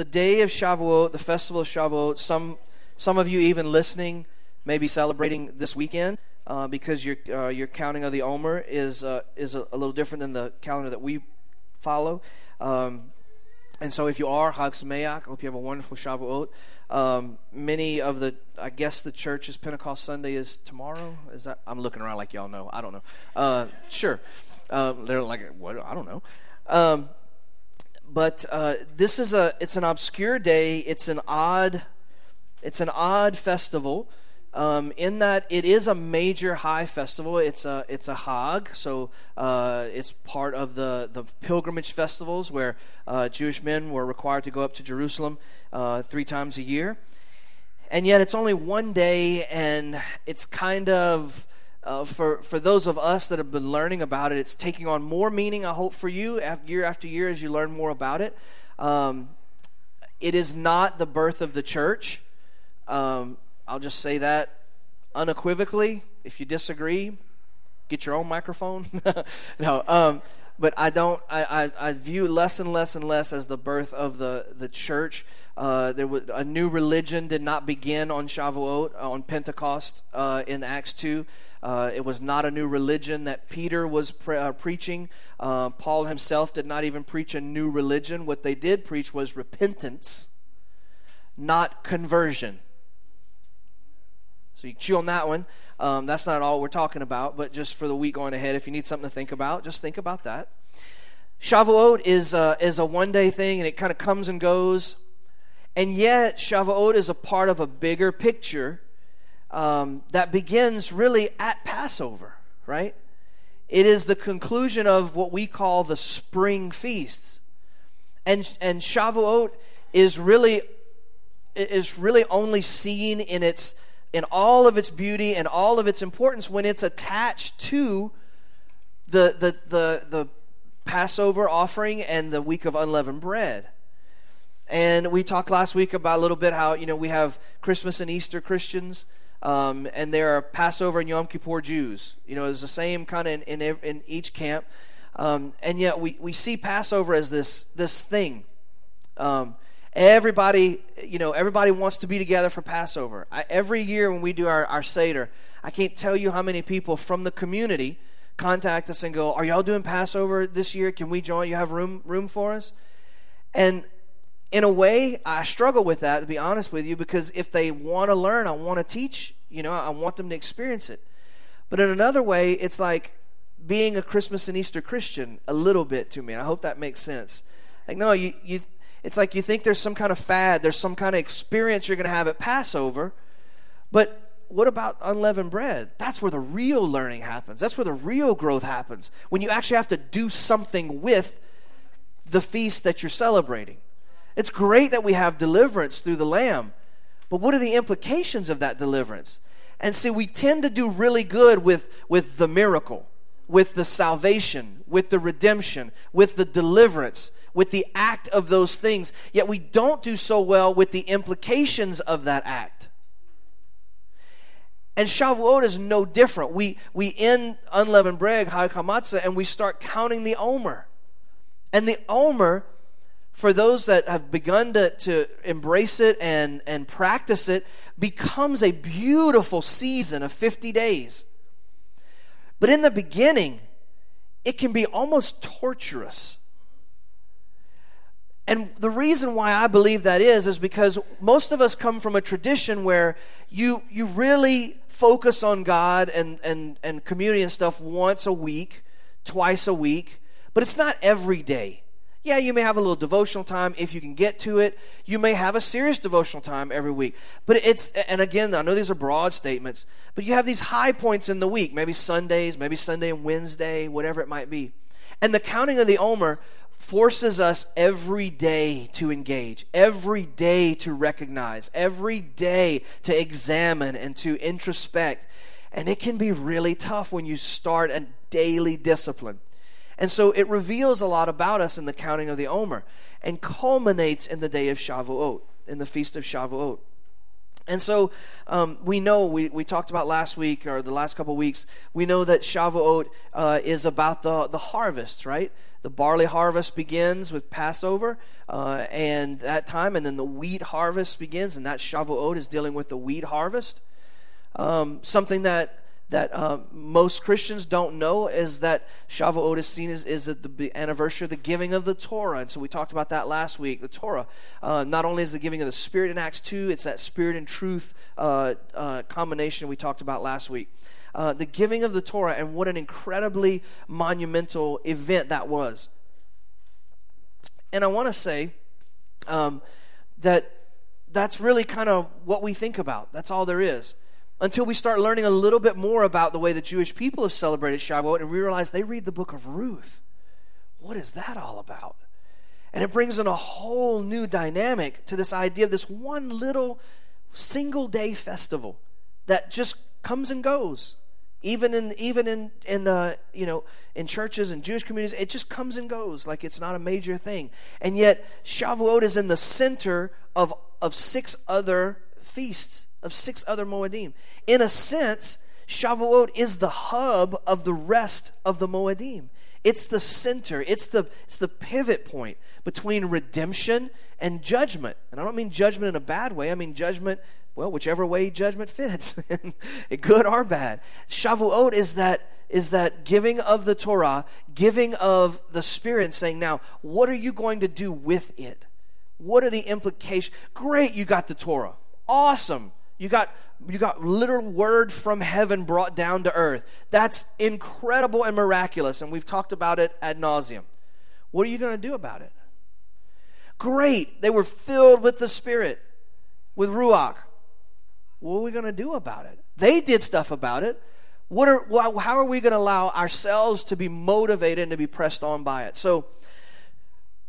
the day of Shavuot, the festival of Shavuot, some, some of you even listening may be celebrating this weekend uh, because your, uh, your counting of the Omer is, uh, is a, a, little different than the calendar that we follow. Um, and so if you are, Chag Sameach, I hope you have a wonderful Shavuot. Um, many of the, I guess the church's Pentecost Sunday is tomorrow. Is that? I'm looking around like y'all know. I don't know. Uh, sure. Um, they're like, what? I don't know. But uh, this is a, it's an obscure day. It's an odd, it's an odd festival um, in that it is a major high festival. It's a it's a Hag, so uh, it's part of the the pilgrimage festivals where uh, Jewish men were required to go up to Jerusalem uh, three times a year, and yet it's only one day, and it's kind of uh, for for those of us that have been learning about it, it's taking on more meaning. I hope for you year after year as you learn more about it. Um, it is not the birth of the church. Um, I'll just say that unequivocally. If you disagree, get your own microphone. no, um, but I don't. I, I, I, view less and less and less as the birth of the the church. Uh, there was a new religion did not begin on Shavuot on Pentecost uh, in Acts two. Uh, it was not a new religion that Peter was pre- uh, preaching. Uh, Paul himself did not even preach a new religion. What they did preach was repentance, not conversion. So you chew on that one. Um, that's not all we're talking about, but just for the week going ahead, if you need something to think about, just think about that. Shavuot is a, is a one day thing and it kind of comes and goes. And yet, Shavuot is a part of a bigger picture um, that begins really at Passover, right? It is the conclusion of what we call the spring feasts. And, and Shavuot is really, is really only seen in its in all of its beauty and all of its importance when it's attached to the, the, the, the Passover offering and the week of unleavened bread. And we talked last week about a little bit how, you know, we have Christmas and Easter Christians, um, and there are Passover and Yom Kippur Jews. You know, it's the same kind of in, in, in, each camp. Um, and yet we, we see Passover as this, this thing. Um, Everybody, you know, everybody wants to be together for Passover. I, every year when we do our, our Seder, I can't tell you how many people from the community contact us and go, Are y'all doing Passover this year? Can we join? You have room room for us? And in a way, I struggle with that, to be honest with you, because if they want to learn, I want to teach, you know, I want them to experience it. But in another way, it's like being a Christmas and Easter Christian a little bit to me. I hope that makes sense. Like, no, you, you it's like you think there's some kind of fad, there's some kind of experience you're going to have at Passover, but what about unleavened bread? That's where the real learning happens. That's where the real growth happens. When you actually have to do something with the feast that you're celebrating. It's great that we have deliverance through the Lamb, but what are the implications of that deliverance? And see, we tend to do really good with, with the miracle, with the salvation, with the redemption, with the deliverance with the act of those things, yet we don't do so well with the implications of that act. And Shavuot is no different. We, we end unleavened bread, Chag HaMatzah, and we start counting the Omer. And the Omer, for those that have begun to, to embrace it and, and practice it, becomes a beautiful season of 50 days. But in the beginning, it can be almost torturous and the reason why I believe that is, is because most of us come from a tradition where you, you really focus on God and, and, and community and stuff once a week, twice a week, but it's not every day. Yeah, you may have a little devotional time if you can get to it. You may have a serious devotional time every week. But it's, and again, I know these are broad statements, but you have these high points in the week, maybe Sundays, maybe Sunday and Wednesday, whatever it might be. And the counting of the Omer forces us every day to engage, every day to recognize, every day to examine and to introspect. And it can be really tough when you start a daily discipline. And so it reveals a lot about us in the counting of the Omer and culminates in the day of Shavuot, in the feast of Shavuot. And so um, we know, we, we talked about last week or the last couple weeks, we know that Shavuot uh, is about the, the harvest, right? The barley harvest begins with Passover uh, and that time, and then the wheat harvest begins, and that Shavuot is dealing with the wheat harvest. Um, something that that um, most Christians don't know is that Shavuot is seen as is the anniversary of the giving of the Torah, and so we talked about that last week. The Torah uh, not only is the giving of the Spirit in Acts two, it's that Spirit and truth uh, uh, combination we talked about last week. Uh, the giving of the Torah, and what an incredibly monumental event that was. And I want to say um, that that's really kind of what we think about. That's all there is until we start learning a little bit more about the way the Jewish people have celebrated Shavuot and we realize they read the book of Ruth. What is that all about? And it brings in a whole new dynamic to this idea of this one little single day festival that just comes and goes. Even in even in in uh, you know in churches and Jewish communities, it just comes and goes like it's not a major thing. And yet Shavuot is in the center of of six other feasts of six other Moedim. In a sense, Shavuot is the hub of the rest of the Moedim. It's the center, it's the, it's the pivot point between redemption and judgment. And I don't mean judgment in a bad way, I mean judgment, well, whichever way judgment fits, good or bad. Shavuot is that is that giving of the Torah, giving of the Spirit, and saying, now, what are you going to do with it? What are the implications? Great, you got the Torah. Awesome. You got you got literal word from heaven brought down to earth. That's incredible and miraculous, and we've talked about it ad nauseum. What are you going to do about it? Great, they were filled with the Spirit, with Ruach. What are we going to do about it? They did stuff about it. What are, how are we going to allow ourselves to be motivated and to be pressed on by it? So,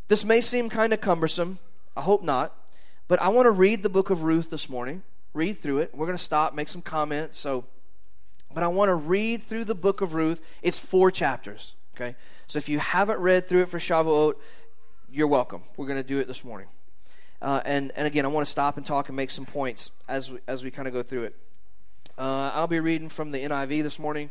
this may seem kind of cumbersome. I hope not. But I want to read the book of Ruth this morning read through it. We're going to stop, make some comments. So, but I want to read through the book of Ruth. It's four chapters. Okay, so if you haven't read through it for Shavuot, you're welcome. We're going to do it this morning. Uh, and and again, I want to stop and talk and make some points as we, as we kind of go through it. Uh, I'll be reading from the NIV this morning.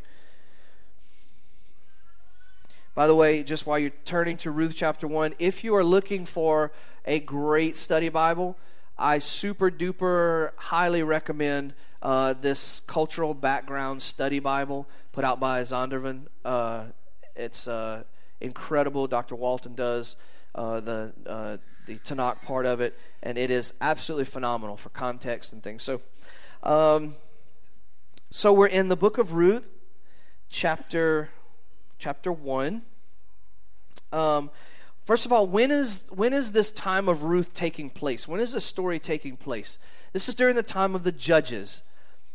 By the way, just while you're turning to Ruth chapter 1, if you are looking for a great study Bible, I super duper highly recommend uh, this cultural background study Bible put out by Zondervan. Uh, it's uh, incredible. Dr. Walton does uh, the uh, the Tanakh part of it, and it is absolutely phenomenal for context and things. So, um, so we're in the book of Ruth, chapter chapter one. Um, First of all, when is, when is this time of Ruth taking place? When is this story taking place? This is during the time of the judges.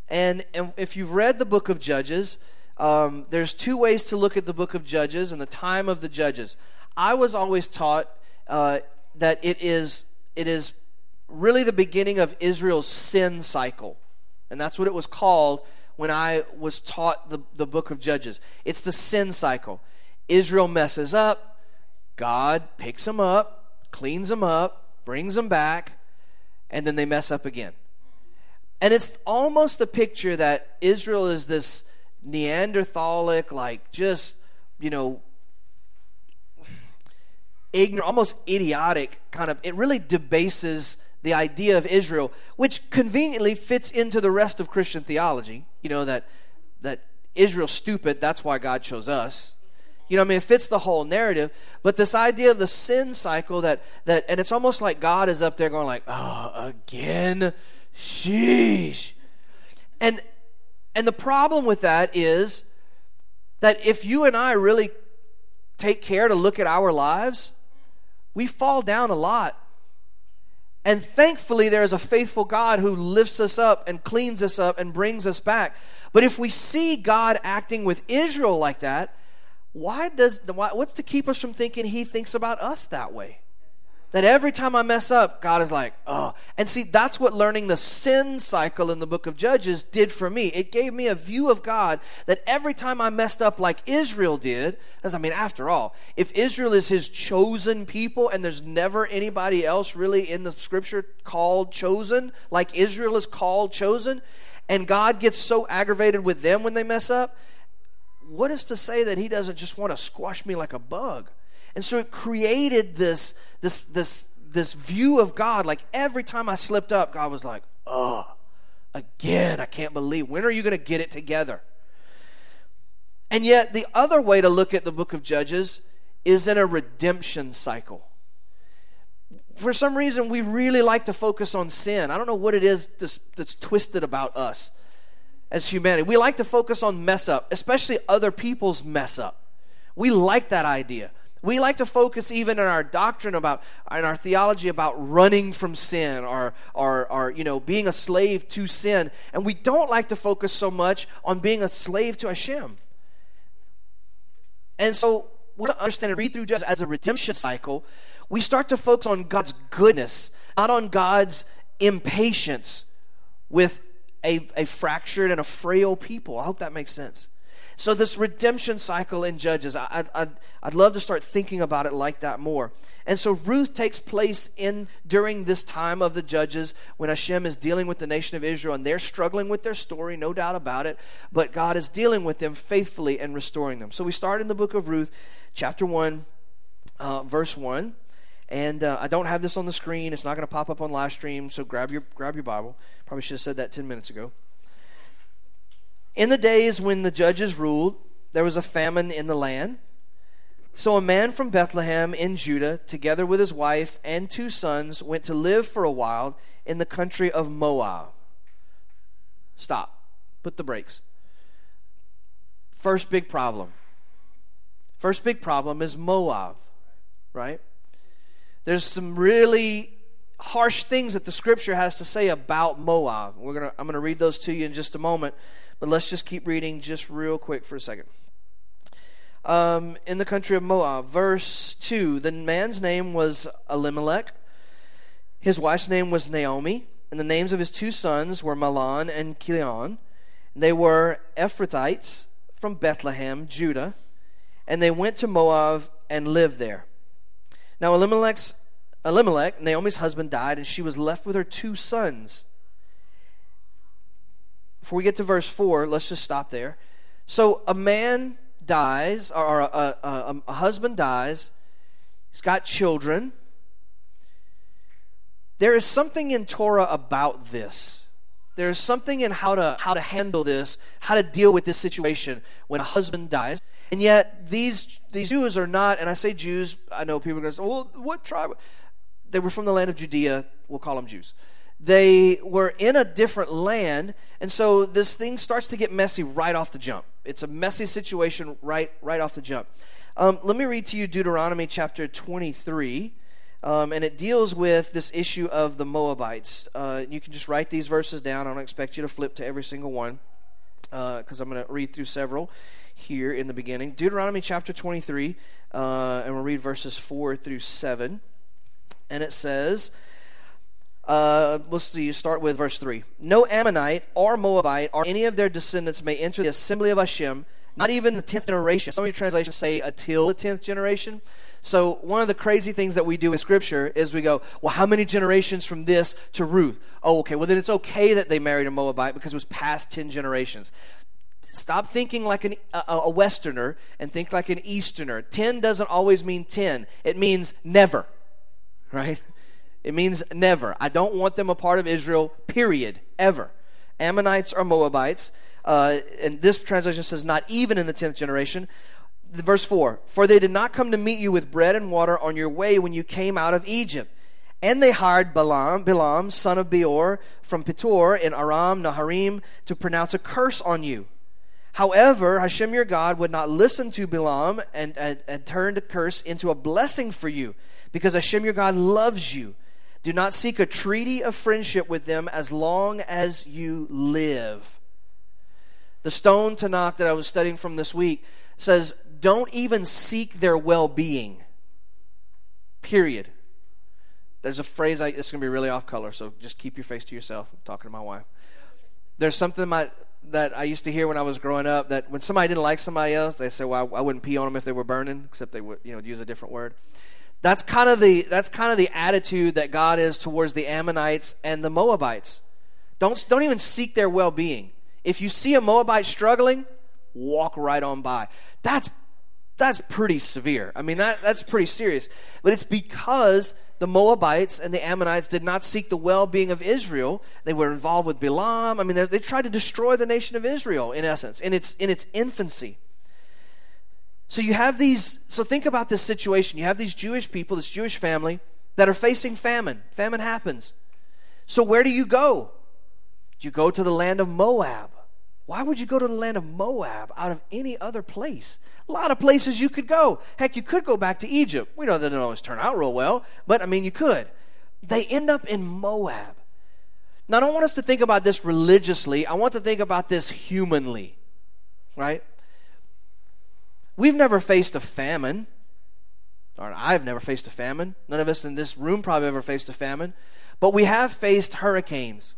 And, and if you've read the book of Judges, um, there's two ways to look at the book of Judges and the time of the judges. I was always taught uh, that it is, it is really the beginning of Israel's sin cycle. And that's what it was called when I was taught the, the book of Judges. It's the sin cycle. Israel messes up, God picks them up, cleans them up, brings them back, and then they mess up again. And it's almost the picture that Israel is this Neanderthalic, like just, you know, ignorant, almost idiotic kind of, it really debases the idea of Israel, which conveniently fits into the rest of Christian theology. You know, that, that Israel's stupid, that's why God chose us. You know, I mean, it fits the whole narrative. But this idea of the sin cycle that that, and it's almost like God is up there going like, "Oh, again, sheesh," and and the problem with that is that if you and I really take care to look at our lives, we fall down a lot. And thankfully, there is a faithful God who lifts us up and cleans us up and brings us back. But if we see God acting with Israel like that, why does why, what's to keep us from thinking he thinks about us that way That every time I mess up, God is like, oh. And see, that's what learning the sin cycle in the book of Judges did for me. It gave me a view of God that every time I messed up like Israel did, as I mean, after all, if Israel is his chosen people and there's never anybody else really in the scripture called chosen, like Israel is called chosen, and God gets so aggravated with them when they mess up, what is to say that he doesn't just want to squash me like a bug? And so it created this, this, this, this view of God. Like every time I slipped up, God was like, oh, again, I can't believe. When are you going to get it together? And yet, the other way to look at the book of Judges is in a redemption cycle. For some reason, we really like to focus on sin. I don't know what it is that's, that's twisted about us as humanity. We like to focus on mess up, especially other people's mess up. We like that idea. We like to focus even in our doctrine about, in our theology about running from sin or, or, or, you know, being a slave to sin. And we don't like to focus so much on being a slave to Hashem. And so we understand and read through just as a redemption cycle, we start to focus on God's goodness, not on God's impatience with a, a fractured and a frail people. I hope that makes sense. So, this redemption cycle in Judges, I, I, I'd love to start thinking about it like that more. And so, Ruth takes place in during this time of the Judges when Hashem is dealing with the nation of Israel, and they're struggling with their story, no doubt about it, but God is dealing with them faithfully and restoring them. So, we start in the book of Ruth, chapter 1, uh, verse 1. And uh, I don't have this on the screen. It's not going to pop up on live stream, so grab your, grab your Bible. Probably should have said that 10 minutes ago. In the days when the judges ruled, there was a famine in the land. So a man from Bethlehem in Judah, together with his wife and two sons, went to live for a while in the country of Moab. Stop. Put the brakes. First big problem. First big problem is Moab, right? There's some really harsh things that the scripture has to say about Moab. We're gonna, I'm going to read those to you in just a moment. But let's just keep reading just real quick for a second. Um, in the country of Moab, verse 2 the man's name was Elimelech, his wife's name was Naomi, and the names of his two sons were Mahlon and Chilion. They were Ephrathites from Bethlehem, Judah, and they went to Moab and lived there. Now, Elimelech's, Elimelech, Naomi's husband, died, and she was left with her two sons before we get to verse 4, let's just stop there. So a man dies, or a, a, a, a husband dies, he's got children. There is something in Torah about this. There is something in how to how to handle this, how to deal with this situation when a husband dies. And yet these these Jews are not, and I say Jews, I know people are going to say, well, what tribe? They were from the land of Judea. We'll call them Jews they were in a different land and so this thing starts to get messy right off the jump it's a messy situation right right off the jump um, let me read to you deuteronomy chapter 23 um, and it deals with this issue of the moabites uh, you can just write these verses down i don't expect you to flip to every single one because uh, i'm going to read through several here in the beginning deuteronomy chapter 23 uh, and we'll read verses 4 through 7 and it says uh, let's see, start with verse 3. No Ammonite or Moabite or any of their descendants may enter the assembly of Hashem, not even the 10th generation. Some of your translations say until the 10th generation. So, one of the crazy things that we do in Scripture is we go, well, how many generations from this to Ruth? Oh, okay, well, then it's okay that they married a Moabite because it was past 10 generations. Stop thinking like an, a, a Westerner and think like an Easterner. 10 doesn't always mean 10, it means never, right? It means never. I don't want them a part of Israel, period, ever. Ammonites or Moabites. Uh, and this translation says, not even in the 10th generation. Verse 4 For they did not come to meet you with bread and water on your way when you came out of Egypt. And they hired Balaam, Bilam, son of Beor, from Petor in Aram Naharaim, to pronounce a curse on you. However, Hashem your God would not listen to Balaam and, and, and turned the curse into a blessing for you, because Hashem your God loves you do not seek a treaty of friendship with them as long as you live. The stone Tanakh that I was studying from this week says, don't even seek their well being. Period. there's a phrase, I, it's going to be really off color, so just keep your face to yourself. I'm talking to my wife. There's something my, that I used to hear when I was growing up that when somebody didn't like somebody else, they said, well, I, I wouldn't pee on them if they were burning, except they would, you know, use a different word. That's kind of the that's kind of the attitude that God is towards the Ammonites and the Moabites. Don't don't even seek their well-being. If you see a Moabite struggling, walk right on by. That's that's pretty severe. I mean that that's pretty serious. But it's because the Moabites and the Ammonites did not seek the well-being of Israel. They were involved with Balaam. I mean they tried to destroy the nation of Israel in essence in its in its infancy. So you have these, so think about this situation. You have these Jewish people, this Jewish family, that are facing famine. Famine happens. So where do you go? Do You go to the land of Moab. Why would you go to the land of Moab out of any other place? A lot of places you could go. Heck, you could go back to Egypt. We know that didn't always turn out real well, but I mean, you could. They end up in Moab. Now, I don't want us to think about this religiously. I want to think about this humanly, right? We've never faced a famine. Or I've never faced a famine. None of us in this room probably ever faced a famine. But we have faced hurricanes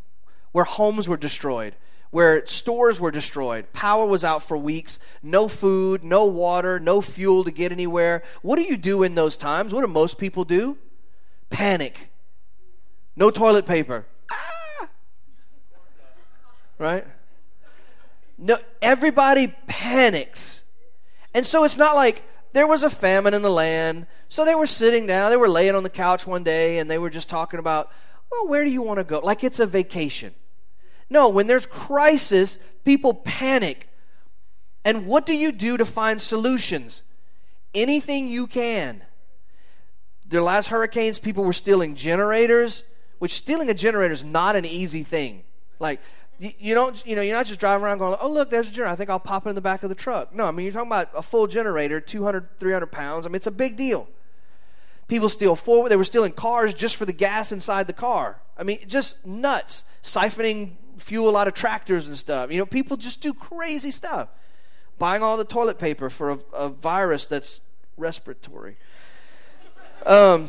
where homes were destroyed, where stores were destroyed, power was out for weeks, no food, no water, no fuel to get anywhere. What do you do in those times? What do most people do? Panic. No toilet paper. Ah! Right? No, everybody panics and so it's not like there was a famine in the land. So they were sitting down, they were laying on the couch one day, and they were just talking about, well, where do you want to go? Like it's a vacation. No, when there's crisis, people panic. And what do you do to find solutions? Anything you can. The last hurricanes, people were stealing generators, which stealing a generator is not an easy thing. Like, you don't, you know, you're not just driving around going, oh, look, there's a generator. I think I'll pop it in the back of the truck. No, I mean, you're talking about a full generator, 200, 300 pounds. I mean, it's a big deal. People steal forward. They were stealing cars just for the gas inside the car. I mean, just nuts. Siphoning fuel out of tractors and stuff. You know, people just do crazy stuff. Buying all the toilet paper for a, a virus that's respiratory. Um,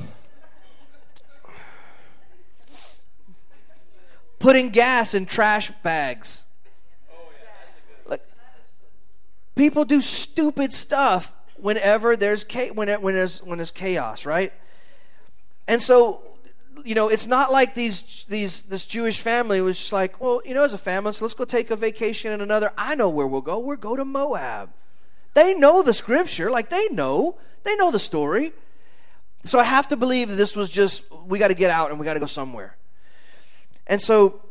putting gas in trash bags. Like, people do stupid stuff whenever there's when, when there's when there's chaos, right? And so, you know, it's not like these these this Jewish family was just like, well, you know, as a family, so let's go take a vacation in another. I know where we'll go. We'll go to Moab. They know the scripture, like they know, they know the story. So I have to believe that this was just we got to get out and we got to go somewhere. And so,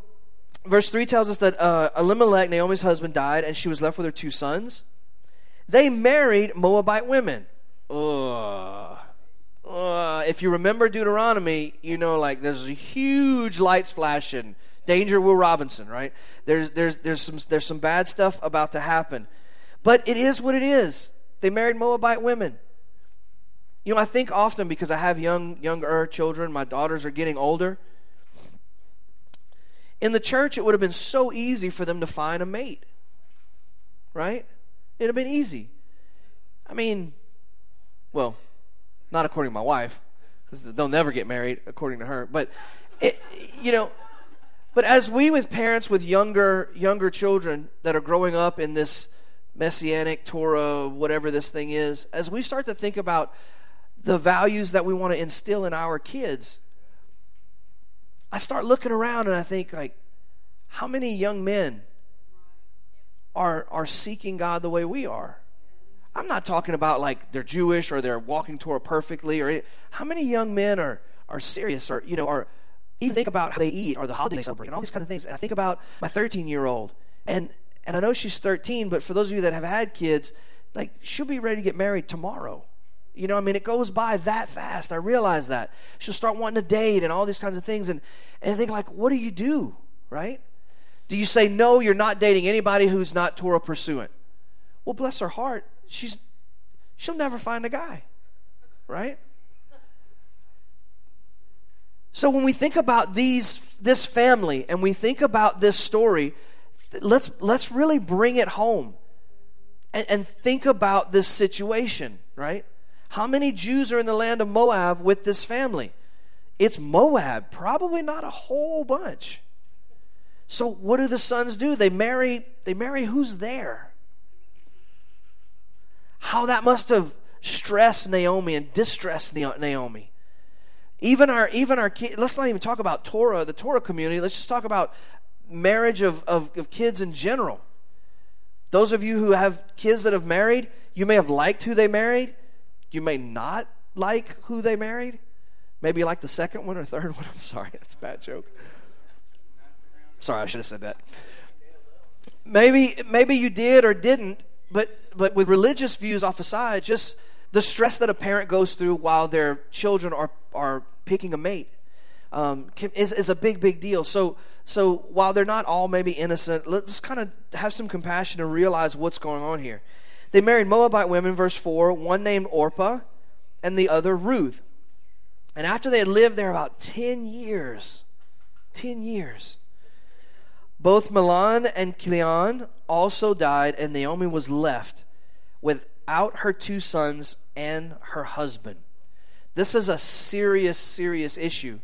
verse 3 tells us that uh, Elimelech, Naomi's husband, died, and she was left with her two sons. They married Moabite women. Ugh. Uh, if you remember Deuteronomy, you know, like there's a huge lights flashing. Danger, Will Robinson, right? There's, there's, there's, some, there's some bad stuff about to happen. But it is what it is. They married Moabite women. You know, I think often because I have young, younger children, my daughters are getting older. In the church, it would have been so easy for them to find a mate, right? It'd have been easy. I mean, well, not according to my wife, because they'll never get married according to her. But it, you know, but as we with parents with younger younger children that are growing up in this messianic Torah, whatever this thing is, as we start to think about the values that we want to instill in our kids, I start looking around and I think like, how many young men are are seeking God the way we are? I'm not talking about like they're Jewish or they're walking Torah perfectly or how many young men are are serious or you know are even think about how they eat or the holiday celebrate and all these kind of things. And I think about my 13 year old and and I know she's 13, but for those of you that have had kids, like she'll be ready to get married tomorrow. You know, I mean, it goes by that fast. I realize that. She'll start wanting to date and all these kinds of things. And, and I think, like, what do you do, right? Do you say, no, you're not dating anybody who's not Torah pursuant? Well, bless her heart. She's, she'll never find a guy, right? So when we think about these, this family and we think about this story, let's, let's really bring it home and, and think about this situation, right? How many Jews are in the land of Moab with this family? It's Moab, probably not a whole bunch. So what do the sons do? They marry they marry who's there. How that must have stressed Naomi and distressed Naomi. Even our even our let's not even talk about Torah, the Torah community. Let's just talk about marriage of, of, of kids in general. Those of you who have kids that have married, you may have liked who they married. You may not like who they married. Maybe you like the second one or third one. I'm sorry, that's a bad joke. Sorry, I should have said that. Maybe maybe you did or didn't, but but with religious views off the side, just the stress that a parent goes through while their children are are picking a mate um, can, is is a big big deal. So so while they're not all maybe innocent, let's kind of have some compassion and realize what's going on here. They married Moabite women, verse 4, one named Orpah and the other Ruth. And after they had lived there about 10 years, 10 years, both Mahlon and Chilion also died, and Naomi was left without her two sons and her husband. This is a serious, serious issue.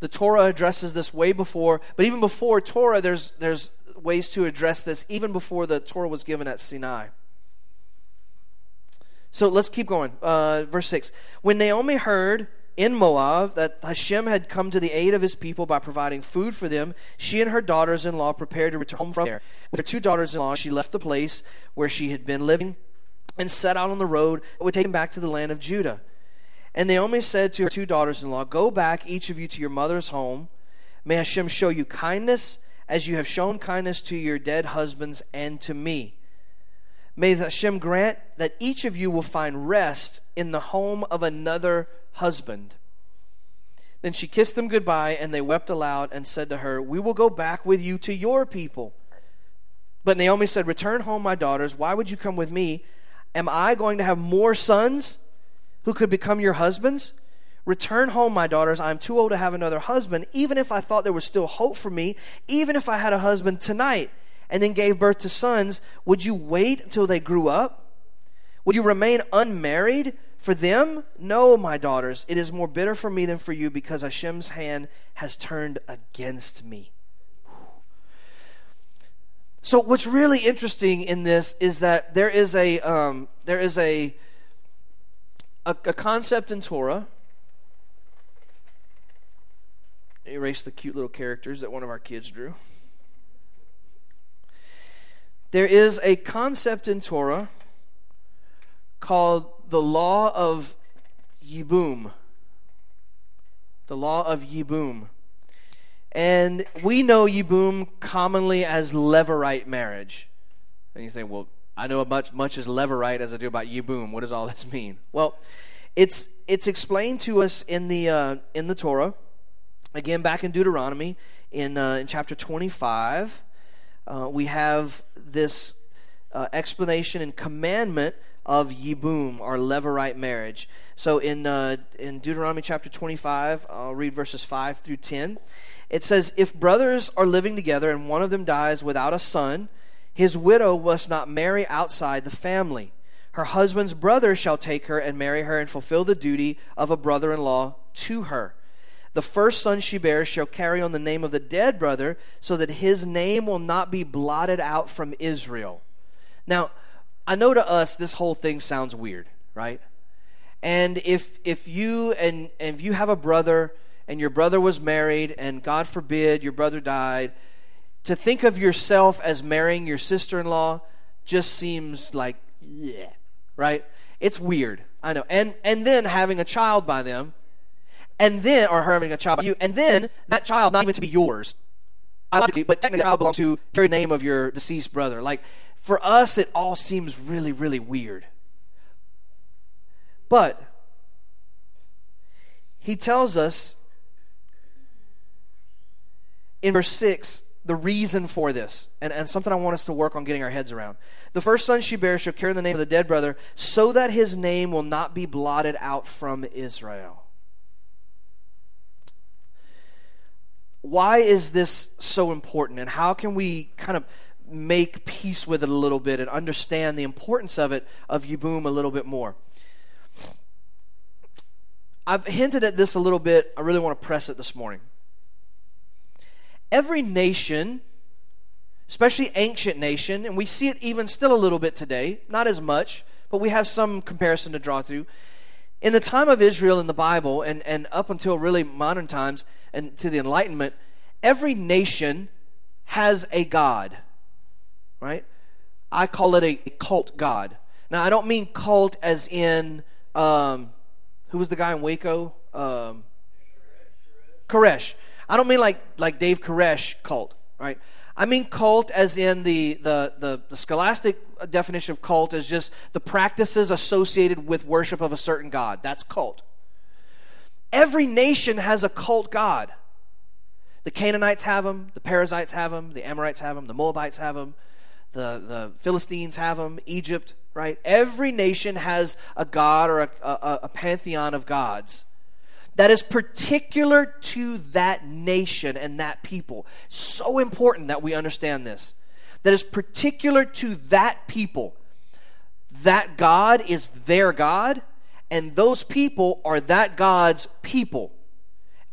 The Torah addresses this way before, but even before Torah, there's, there's ways to address this, even before the Torah was given at Sinai. So let's keep going. Uh, verse 6. When Naomi heard in Moab that Hashem had come to the aid of his people by providing food for them, she and her daughters in law prepared to return home from there. With her two daughters in law, she left the place where she had been living and set out on the road that would take them back to the land of Judah. And Naomi said to her two daughters in law, Go back, each of you, to your mother's home. May Hashem show you kindness as you have shown kindness to your dead husbands and to me. May Hashem grant that each of you will find rest in the home of another husband. Then she kissed them goodbye, and they wept aloud and said to her, We will go back with you to your people. But Naomi said, Return home, my daughters. Why would you come with me? Am I going to have more sons? who could become your husbands? Return home, my daughters. I am too old to have another husband, even if I thought there was still hope for me, even if I had a husband tonight and then gave birth to sons. Would you wait until they grew up? Would you remain unmarried for them? No, my daughters. It is more bitter for me than for you because Hashem's hand has turned against me. So, what's really interesting in this is that there is a um, there is a a, a concept in Torah. Erase the cute little characters that one of our kids drew. There is a concept in Torah called the law of Yibum. The law of Yibum. And we know Yibum commonly as Levirate marriage. And you think, well, I know much much as levirate as I do about yibum. What does all this mean? Well, it's it's explained to us in the uh, in the Torah, again back in Deuteronomy in uh, in chapter twenty five. Uh, we have this uh, explanation and commandment of yibum, or levirate marriage. So in uh, in Deuteronomy chapter twenty five, I'll read verses five through ten. It says, "If brothers are living together and one of them dies without a son." His widow must not marry outside the family. Her husband's brother shall take her and marry her and fulfill the duty of a brother in law to her. The first son she bears shall carry on the name of the dead brother, so that his name will not be blotted out from Israel. Now, I know to us this whole thing sounds weird, right? And if if you and, and if you have a brother and your brother was married and God forbid your brother died, to think of yourself as marrying your sister in law just seems like, yeah, right? It's weird. I know. And, and then having a child by them, and then, or having a child by you, and then that child not even to be yours. I like but technically the child belongs to the name of your deceased brother. Like, for us, it all seems really, really weird. But he tells us in verse 6 the reason for this, and, and something I want us to work on getting our heads around. The first son she bears shall carry the name of the dead brother, so that his name will not be blotted out from Israel. Why is this so important, and how can we kind of make peace with it a little bit and understand the importance of it, of Yibum, a little bit more? I've hinted at this a little bit. I really want to press it this morning. Every nation, especially ancient nation, and we see it even still a little bit today, not as much, but we have some comparison to draw through. In the time of Israel in the Bible, and, and up until really modern times and to the Enlightenment, every nation has a God, right? I call it a cult God. Now, I don't mean cult as in, um, who was the guy in Waco? Um, Koresh. I don't mean like, like Dave Koresh cult, right? I mean cult as in the, the, the, the, scholastic definition of cult is just the practices associated with worship of a certain God. That's cult. Every nation has a cult God. The Canaanites have them, the Perizzites have them, the Amorites have them, the Moabites have them, the, the Philistines have them, Egypt, right? Every nation has a god or a, a, a pantheon of gods that is particular to that nation and that people. So important that we understand this. That is particular to that people. That God is their God, and those people are that God's people.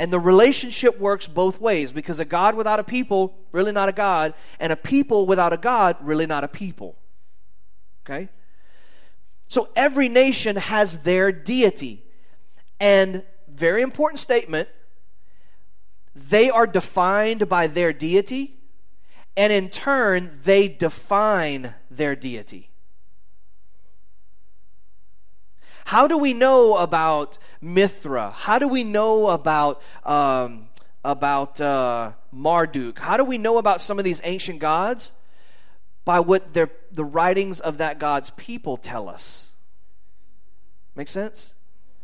And the relationship works both ways because a God without a people, really not a God, and a people without a God, really not a people. Okay? So every nation has their deity. And, very important statement, they are defined by their deity, and in turn, they define their deity. How do we know about Mithra? How do we know about um, about uh, Marduk? How do we know about some of these ancient gods? By what the writings of that God's people tell us. Make sense?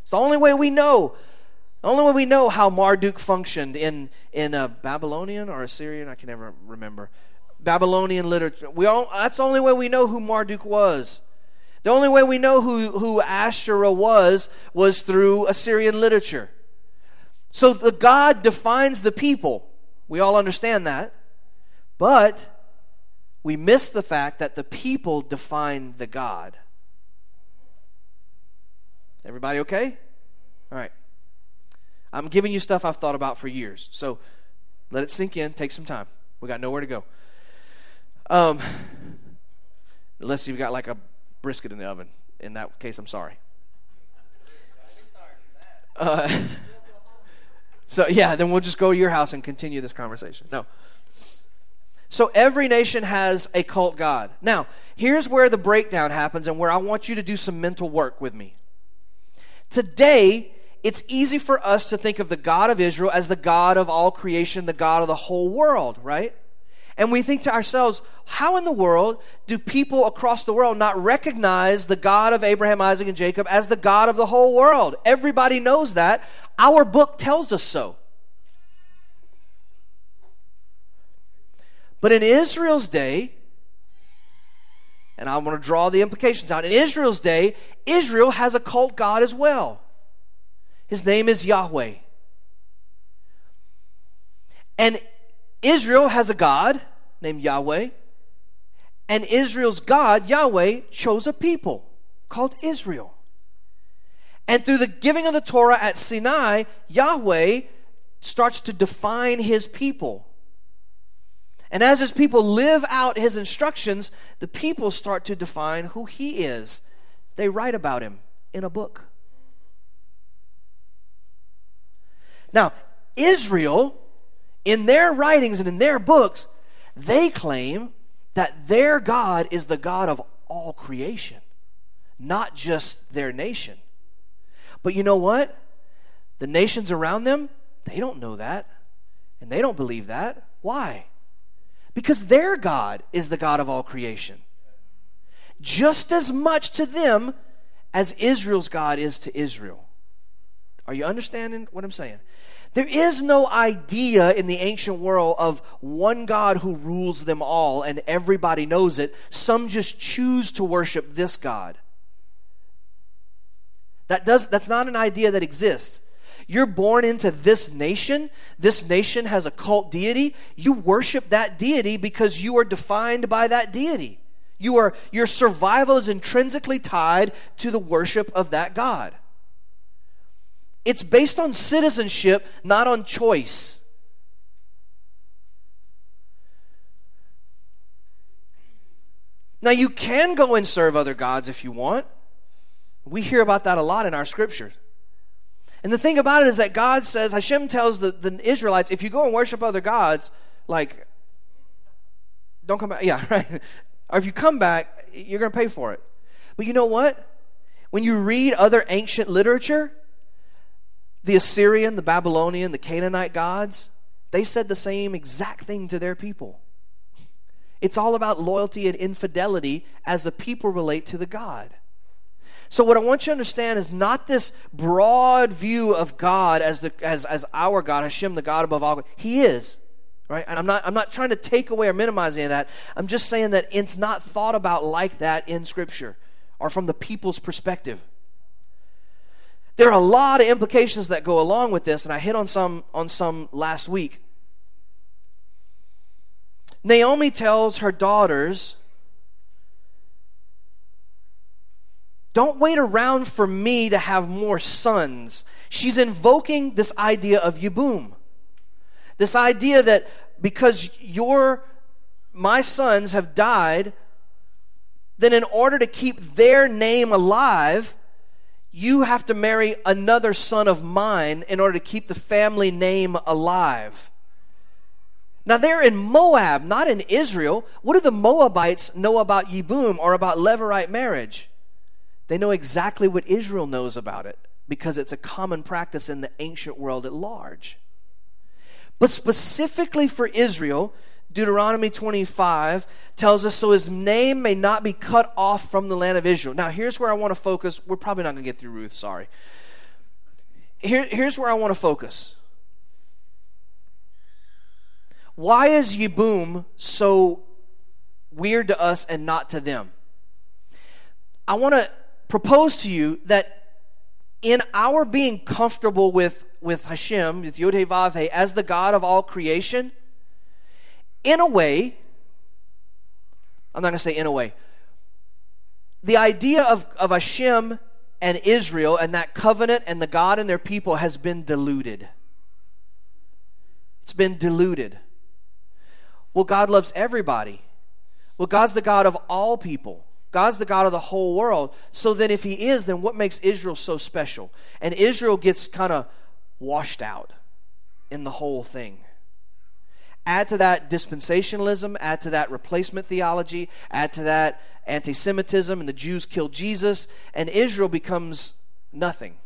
It's the only way we know. The only way we know how Marduk functioned in in a Babylonian or Assyrian, I can never remember. Babylonian literature. We all, that's the only way we know who Marduk was. The only way we know who, who Asherah was was through Assyrian literature. So the God defines the people. We all understand that. But we miss the fact that the people define the God. Everybody okay? All right. I'm giving you stuff I've thought about for years. So let it sink in. Take some time. We got nowhere to go. Um, unless you've got like a brisket in the oven. In that case, I'm sorry. Uh, so, yeah, then we'll just go to your house and continue this conversation. No. So, every nation has a cult god. Now, here's where the breakdown happens and where I want you to do some mental work with me. Today, it's easy for us to think of the God of Israel as the God of all creation, the God of the whole world, right? And we think to ourselves, how in the world do people across the world not recognize the God of Abraham, Isaac, and Jacob as the God of the whole world? Everybody knows that. Our book tells us so. But in Israel's day, and I want to draw the implications out. In Israel's day, Israel has a cult God as well. His name is Yahweh. And Israel has a God named Yahweh, and Israel's God, Yahweh, chose a people called Israel. And through the giving of the Torah at Sinai, Yahweh starts to define his people. And as his people live out his instructions, the people start to define who he is. They write about him in a book. Now, Israel in their writings and in their books, they claim that their God is the God of all creation, not just their nation. But you know what? The nations around them, they don't know that. And they don't believe that. Why? Because their God is the God of all creation. Just as much to them as Israel's God is to Israel. Are you understanding what I'm saying? There is no idea in the ancient world of one God who rules them all and everybody knows it. Some just choose to worship this God. That does, that's not an idea that exists. You're born into this nation. This nation has a cult deity. You worship that deity because you are defined by that deity. You are, your survival is intrinsically tied to the worship of that God. It's based on citizenship, not on choice. Now, you can go and serve other gods if you want. We hear about that a lot in our scriptures. And the thing about it is that God says, Hashem tells the, the Israelites, if you go and worship other gods, like, don't come back. Yeah, right. Or if you come back, you're going to pay for it. But you know what? When you read other ancient literature, the Assyrian, the Babylonian, the Canaanite gods, they said the same exact thing to their people. It's all about loyalty and infidelity as the people relate to the God. So what I want you to understand is not this broad view of God as the as, as our God, Hashem, the God above all. He is. Right? And I'm not I'm not trying to take away or minimize any of that. I'm just saying that it's not thought about like that in Scripture or from the people's perspective. There are a lot of implications that go along with this, and I hit on some on some last week. Naomi tells her daughters, Don't wait around for me to have more sons. She's invoking this idea of Yibum. This idea that because your my sons have died, then in order to keep their name alive, you have to marry another son of mine in order to keep the family name alive. Now they're in Moab, not in Israel. What do the Moabites know about Yibum or about Levirate marriage? They know exactly what Israel knows about it because it's a common practice in the ancient world at large. But specifically for Israel, Deuteronomy 25 tells us so his name may not be cut off from the land of Israel. Now, here's where I want to focus. We're probably not going to get through Ruth, sorry. Here, here's where I want to focus. Why is Yibum so weird to us and not to them? I want to propose to you that in our being comfortable with, with Hashem, with Yod Vav as the God of all creation, in a way, I'm not going to say in a way, the idea of, of Hashem and Israel and that covenant and the God and their people has been diluted. It's been diluted. Well, God loves everybody. Well, God's the God of all people. God's the God of the whole world. So then, if He is, then what makes Israel so special? And Israel gets kind of washed out in the whole thing. Add to that dispensationalism, add to that replacement theology, add to that anti Semitism, and the Jews killed Jesus, and Israel becomes nothing.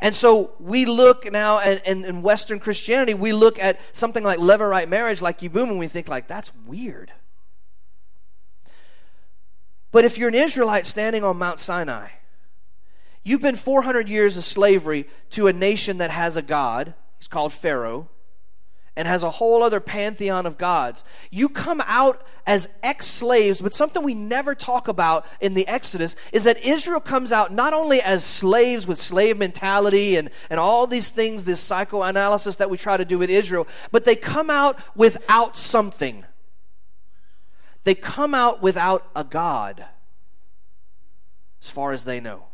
And so we look now, in Western Christianity, we look at something like Levirate marriage, like Yibum, and we think like that's weird. But if you're an Israelite standing on Mount Sinai, you've been 400 years of slavery to a nation that has a God. He's called Pharaoh and has a whole other pantheon of gods. You come out as ex slaves, but something we never talk about in the Exodus is that Israel comes out not only as slaves with slave mentality and, and all these things, this psychoanalysis that we try to do with Israel, but they come out without something. They come out without a God, as far as they know.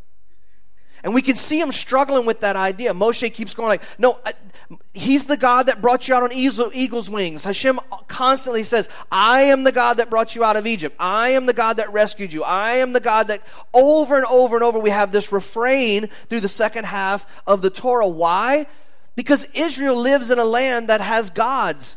And we can see him struggling with that idea. Moshe keeps going like, no, I, he's the God that brought you out on eagle's wings. Hashem constantly says, I am the God that brought you out of Egypt. I am the God that rescued you. I am the God that, over and over and over, we have this refrain through the second half of the Torah. Why? Because Israel lives in a land that has gods.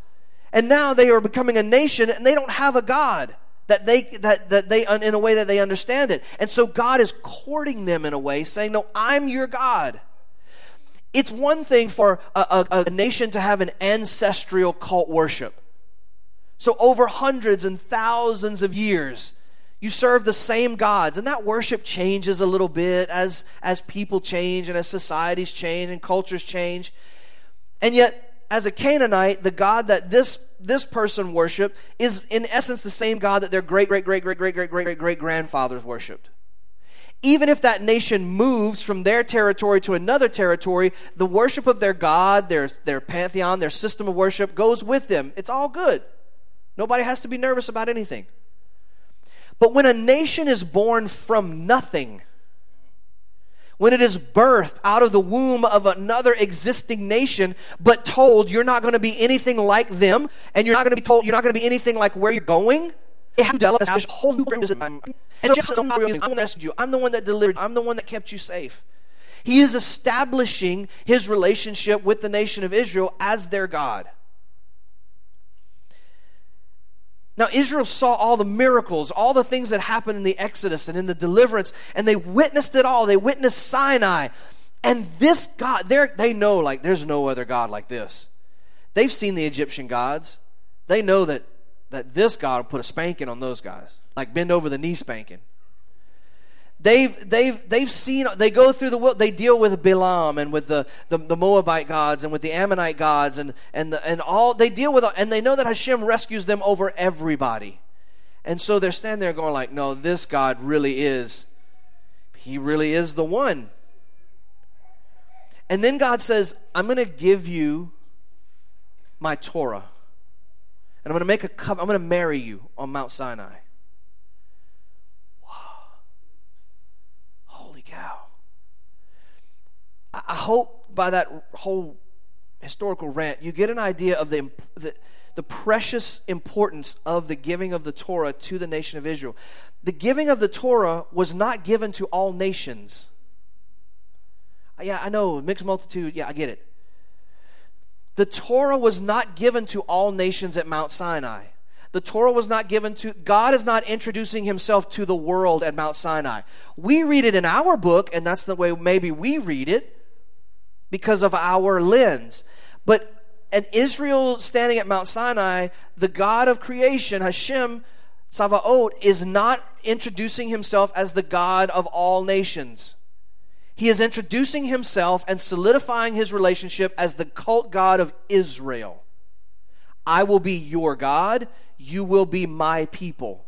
And now they are becoming a nation and they don't have a God that they that, that they in a way that they understand it. And so god is courting them in a way saying no i'm your god. It's one thing for a, a, a, nation to have an ancestral cult worship. So over hundreds and thousands of years you serve the same gods and that worship changes a little bit as as people change and as societies change and cultures change. And yet as a Canaanite, the God that this, this person worshiped is in essence the same God that their great, great, great, great, great, great, great, great, great grandfathers worshiped. Even if that nation moves from their territory to another territory, the worship of their God, their, their pantheon, their system of worship goes with them. It's all good. Nobody has to be nervous about anything. But when a nation is born from nothing, when it is birthed out of the womb of another existing nation, but told you're not going to be anything like them, and you're not going to be told you're not going to be anything like where you're going, it has to a whole new I'm, I'm you. I'm the one that delivered. I'm the one that kept you safe. He is establishing his relationship with the nation of Israel as their God. Now, Israel saw all the miracles, all the things that happened in the Exodus and in the deliverance, and they witnessed it all. They witnessed Sinai. And this God, they know like there's no other God like this. They've seen the Egyptian gods. They know that, that this God will put a spanking on those guys, like bend over the knee spanking. They've, they've, they've seen, they go through the, world, they deal with Balaam and with the, the, the, Moabite gods and with the Ammonite gods and, and, the, and all, they deal with, and they know that Hashem rescues them over everybody. And so they're standing there going like, no, this God really is, he really is the one. And then God says, I'm going to give you my Torah. And I'm going to make a covenant, I'm going to marry you on Mount Sinai. I hope by that whole historical rant, you get an idea of the, the, the, precious importance of the giving of the Torah to the nation of Israel. The giving of the Torah was not given to all nations. Uh, yeah, I know, mixed multitude. Yeah, I get it. The Torah was not given to all nations at Mount Sinai. The Torah was not given to, God is not introducing himself to the world at Mount Sinai. We read it in our book, and that's the way maybe we read it because of our lens. But an Israel standing at Mount Sinai, the God of creation, Hashem, Savaot, is not introducing himself as the God of all nations. He is introducing himself and solidifying his relationship as the cult God of Israel. I will be your God, you will be my people.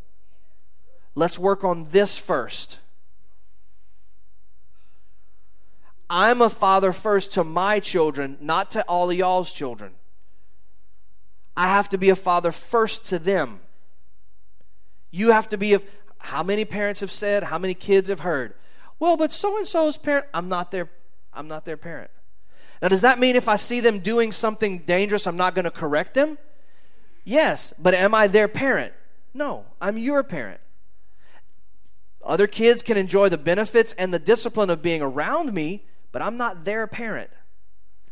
Let's work on this first. I'm a father first to my children, not to all of y'all's children. I have to be a father first to them. You have to be a. How many parents have said? How many kids have heard? Well, but so and so's parent. I'm not their. I'm not their parent. Now, does that mean if I see them doing something dangerous, I'm not going to correct them? Yes, but am I their parent? No, I'm your parent. Other kids can enjoy the benefits and the discipline of being around me, but I'm not their parent.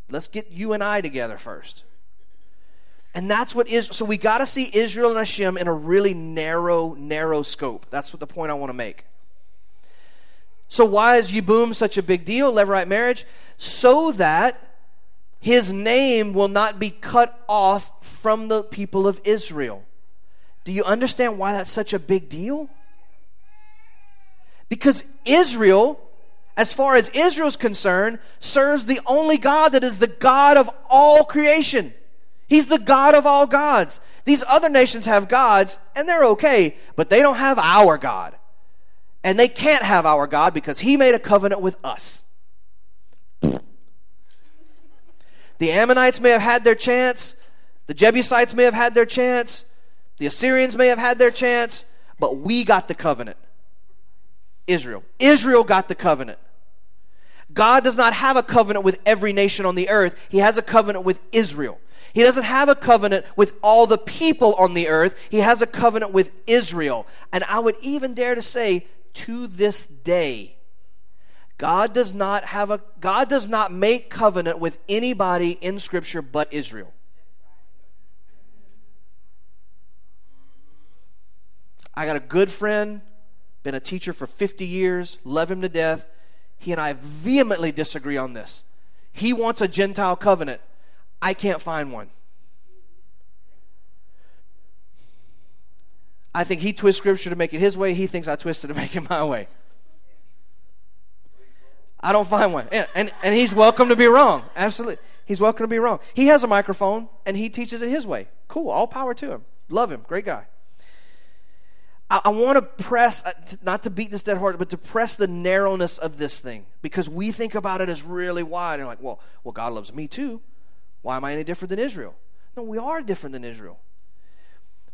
Let's get you and I together first. And that's what is so we got to see Israel and Hashem in a really narrow, narrow scope. That's what the point I want to make. So why is Yibum such a big deal, Levirate marriage? So that his name will not be cut off from the people of Israel. Do you understand why that's such a big deal? Because Israel as far as Israel's concerned, serves the only God that is the God of all creation. He's the God of all gods. These other nations have gods, and they're okay, but they don't have our God. And they can't have our God because He made a covenant with us. The Ammonites may have had their chance, the Jebusites may have had their chance, the Assyrians may have had their chance, but we got the covenant. Israel. Israel got the covenant. God does not have a covenant with every nation on the earth. He has a covenant with Israel. He doesn't have a covenant with all the people on the earth. He has a covenant with Israel. And I would even dare to say to this day, God does not have a God does not make covenant with anybody in scripture but Israel. I got a good friend been a teacher for 50 years, love him to death. He and I vehemently disagree on this. He wants a Gentile covenant. I can't find one. I think he twists scripture to make it his way. He thinks I twist it to make it my way. I don't find one. And, and, and he's welcome to be wrong. Absolutely. He's welcome to be wrong. He has a microphone and he teaches it his way. Cool. All power to him. Love him. Great guy. I, I want to press, uh, not to beat this dead horse, but to press the narrowness of this thing because we think about it as really wide and like, well, well, God loves me too. Why am I any different than Israel? No, we are different than Israel.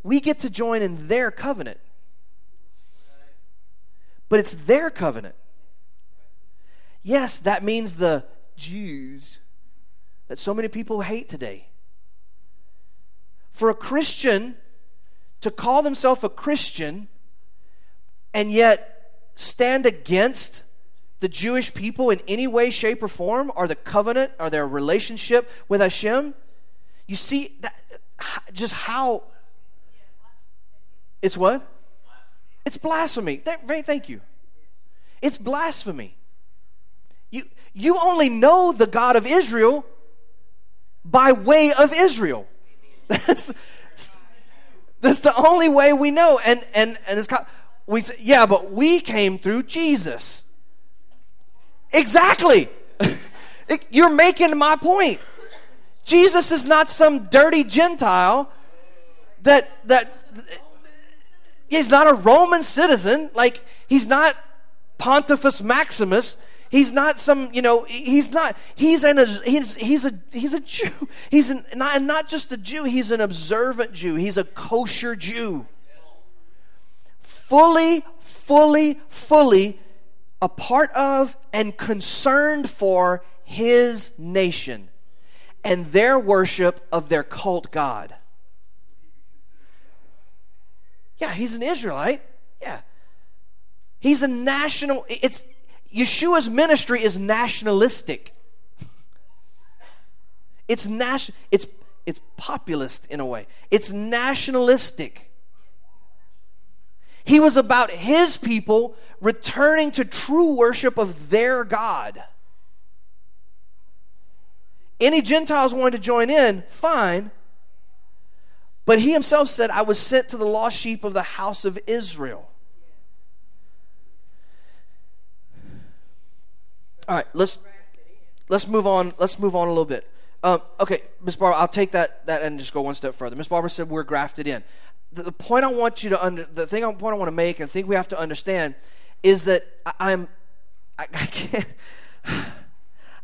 We get to join in their covenant, but it's their covenant. Yes, that means the Jews that so many people hate today. For a Christian to call themselves a Christian and yet stand against the Jewish people in any way, shape, or form, or the covenant, or their relationship with Hashem, you see that, just how it's what? It's blasphemy. Thank you. It's blasphemy. You, you only know the God of Israel by way of Israel. That's, that's the only way we know. And, and, and it's, we say, yeah, but we came through Jesus. Exactly. You're making my point. Jesus is not some dirty Gentile that that he's not a Roman citizen. Like he's not Pontifex Maximus. He's not some, you know, he's not, he's an, he's, he's a, he's a Jew. He's an, not, not just a Jew, he's an observant Jew. He's a kosher Jew. Fully, fully, fully a part of and concerned for his nation and their worship of their cult God. Yeah, he's an Israelite. Yeah. He's a national it's Yeshua's ministry is nationalistic. It's nation it's it's populist in a way. It's nationalistic. He was about his people returning to true worship of their God. Any Gentiles wanted to join in, fine. But he himself said, I was sent to the lost sheep of the house of Israel. All right, let's let's move on. Let's move on a little bit. Um, okay, Miss Barbara, I'll take that that and just go one step further. Miss Barbara said we're grafted in. The, the, point I want you to under the thing I point I want to make and think we have to understand is that I, am I, I, can't.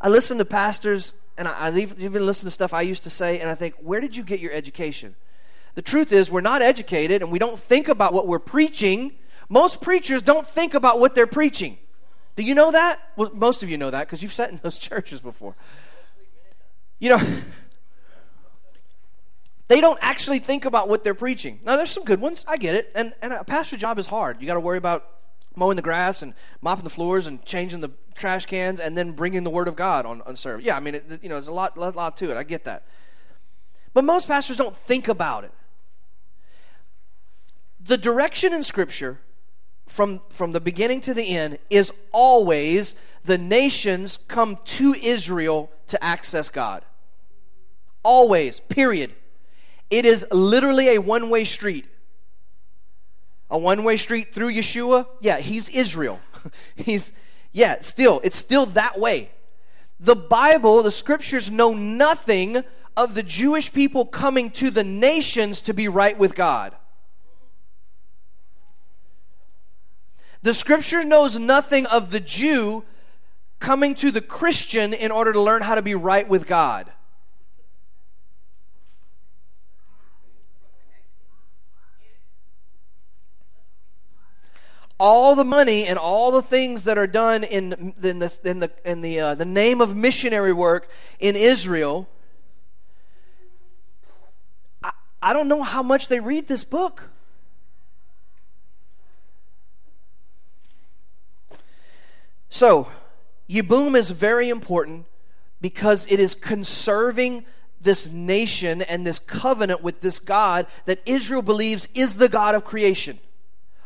I listen to pastors and I, I even listen to stuff I used to say, and I think, where did you get your education? The truth is, we're not educated and we don't think about what we're preaching. Most preachers don't think about what they're preaching. Do you know that? Well, most of you know that because you've sat in those churches before. You know, they don't actually think about what they're preaching. Now, there's some good ones. I get it. And, and a pastor job is hard. You got to worry about mowing the grass and mopping the floors and changing the trash cans and then bringing the word of God on, on service. Yeah, I mean, it, you know, there's a lot, lot, lot to it. I get that. But most pastors don't think about it. The direction in Scripture from, from the beginning to the end is always the nations come to Israel to access God. Always, period. It is literally a one way street. A one way street through Yeshua? Yeah, he's Israel. he's, yeah, still, it's still that way. The Bible, the scriptures know nothing of the Jewish people coming to the nations to be right with God. The scripture knows nothing of the Jew coming to the Christian in order to learn how to be right with God. all the money and all the things that are done in, in the, in the, in the, uh, the name of missionary work in Israel, I, I don't know how much they read this book. So, Yibum is very important because it is conserving this nation and this covenant with this God that Israel believes is the God of creation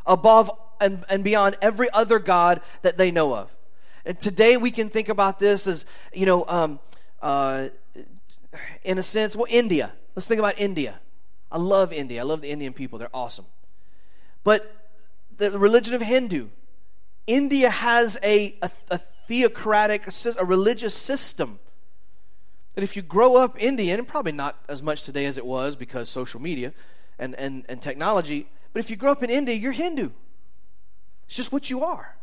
above and, and beyond every other God that they know of. And today we can think about this as, you know, um, uh, in a sense, well, India. Let's think about India. I love India. I love the Indian people. They're awesome. But the religion of Hindu, India has a, a, a theocratic, a religious system that if you grow up Indian, and probably not as much today as it was because social media and, and, and technology, but if you grow up in India, you're Hindu. It's just what you are.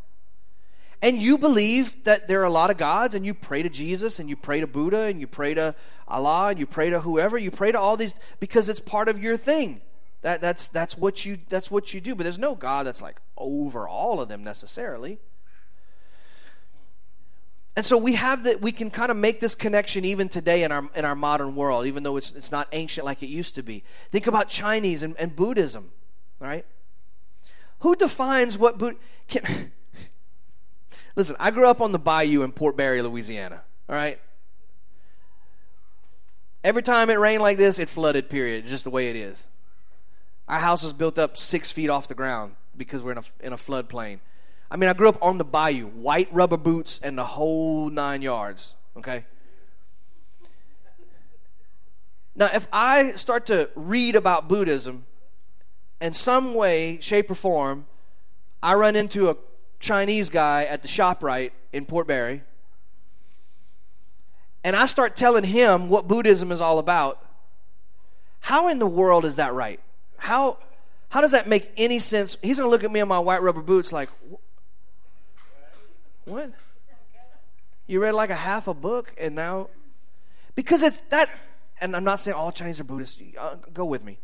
And you believe that there are a lot of gods, and you pray to Jesus, and you pray to Buddha, and you pray to Allah, and you pray to whoever. You pray to all these because it's part of your thing. That, that's, that's, what you, that's what you do. But there's no God that's like over all of them necessarily. And so we have that we can kind of make this connection even today in our in our modern world, even though it's it's not ancient like it used to be. Think about Chinese and, and Buddhism, right? Who defines what Buddha can Listen, I grew up on the bayou in Port Barre, Louisiana. All right? Every time it rained like this, it flooded, period. Just the way it is. Our house was built up six feet off the ground because we're in a, in a floodplain. I mean, I grew up on the bayou, white rubber boots and the whole nine yards, okay? Now, if I start to read about Buddhism, in some way, shape, or form, I run into a Chinese guy at the ShopRite in Port Barre, and I start telling him what Buddhism is all about, how in the world is that right? How, how does that make any sense? He's going to look at me in my white rubber boots like, what? You read like a half a book and now. Because it's that. And I'm not saying all Chinese are Buddhists. Uh, go with me.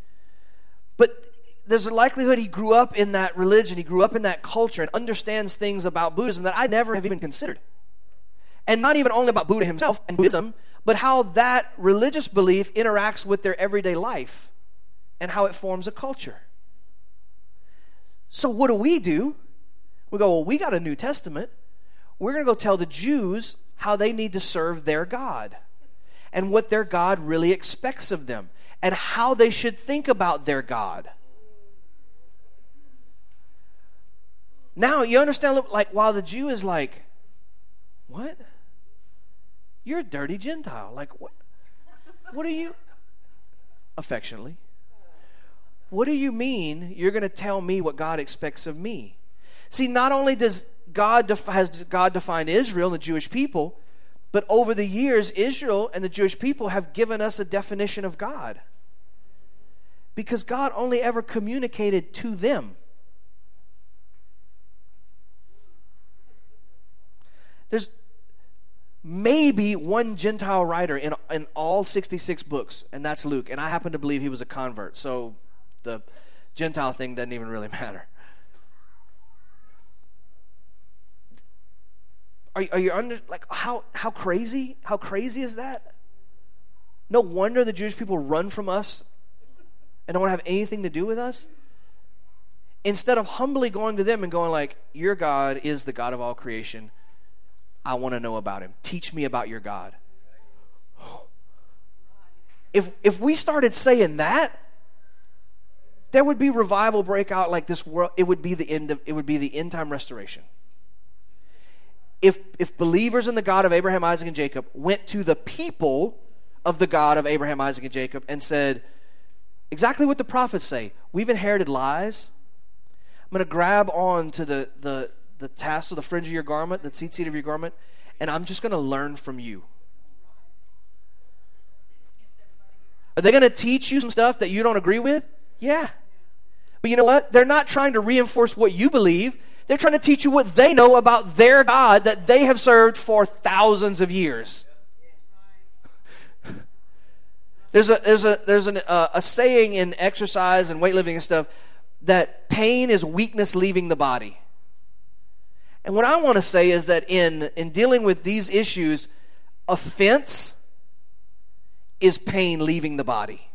But there's a likelihood he grew up in that religion, he grew up in that culture, and understands things about Buddhism that I never have even considered. And not even only about Buddha himself and Buddhism, but how that religious belief interacts with their everyday life and how it forms a culture. So, what do we do? We go, well, we got a New Testament. We're going to go tell the Jews how they need to serve their God and what their God really expects of them and how they should think about their God. Now, you understand, like, while the Jew is like, what? You're a dirty Gentile. Like, what? What are you? Affectionately. What do you mean you're going to tell me what God expects of me? See, not only does God def- has God defined Israel and the Jewish people, but over the years, Israel and the Jewish people have given us a definition of God. Because God only ever communicated to them. There's maybe one Gentile writer in, in all 66 books, and that's Luke. And I happen to believe he was a convert, so the Gentile thing doesn't even really matter. Are, are you under like how how crazy how crazy is that? No wonder the Jewish people run from us and don't want to have anything to do with us. Instead of humbly going to them and going like, "Your God is the God of all creation. I want to know about Him. Teach me about your God." If if we started saying that, there would be revival breakout like this world. It would be the end of it would be the end time restoration if, if believers in the God of Abraham, Isaac, and Jacob went to the people of the God of Abraham, Isaac, and Jacob and said exactly what the prophets say We've inherited lies. I'm going to grab on to the, the, the tassel, the fringe of your garment, the tzitzit of your garment, and I'm just going to learn from you. Are they going to teach you some stuff that you don't agree with? Yeah. But you know what? They're not trying to reinforce what you believe. They're trying to teach you what they know about their God that they have served for thousands of years. There's a, there's a, there's an, uh, a saying in exercise and weightlifting and stuff that pain is weakness leaving the body. And what I want to say is that in, in dealing with these issues, offense is pain leaving the body.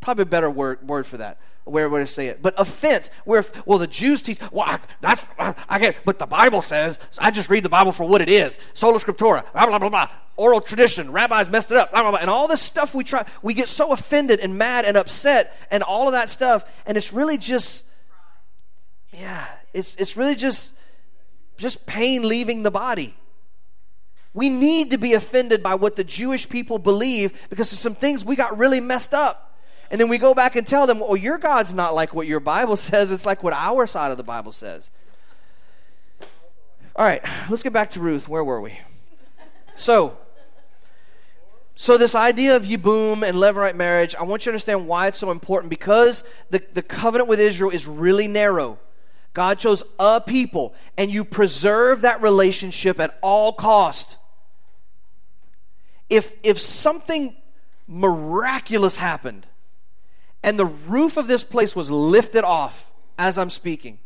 Probably a better word, word for that where would I say it? But offense, where well the Jews teach, well I, that's I, I get, but the Bible says I just read the Bible for what it is. Sola scriptura, blah blah blah blah. Oral tradition, rabbis messed it up, blah blah blah, and all this stuff we try, we get so offended and mad and upset and all of that stuff, and it's really just, yeah, it's it's really just just pain leaving the body. We need to be offended by what the Jewish people believe because of some things we got really messed up. And then we go back and tell them, well, your God's not like what your Bible says, it's like what our side of the Bible says. All right, let's get back to Ruth. Where were we? So, so this idea of Yibum and Levirate marriage, I want you to understand why it's so important because the, the covenant with Israel is really narrow. God chose a people, and you preserve that relationship at all cost. If if something miraculous happened, and the roof of this place was lifted off as I'm speaking.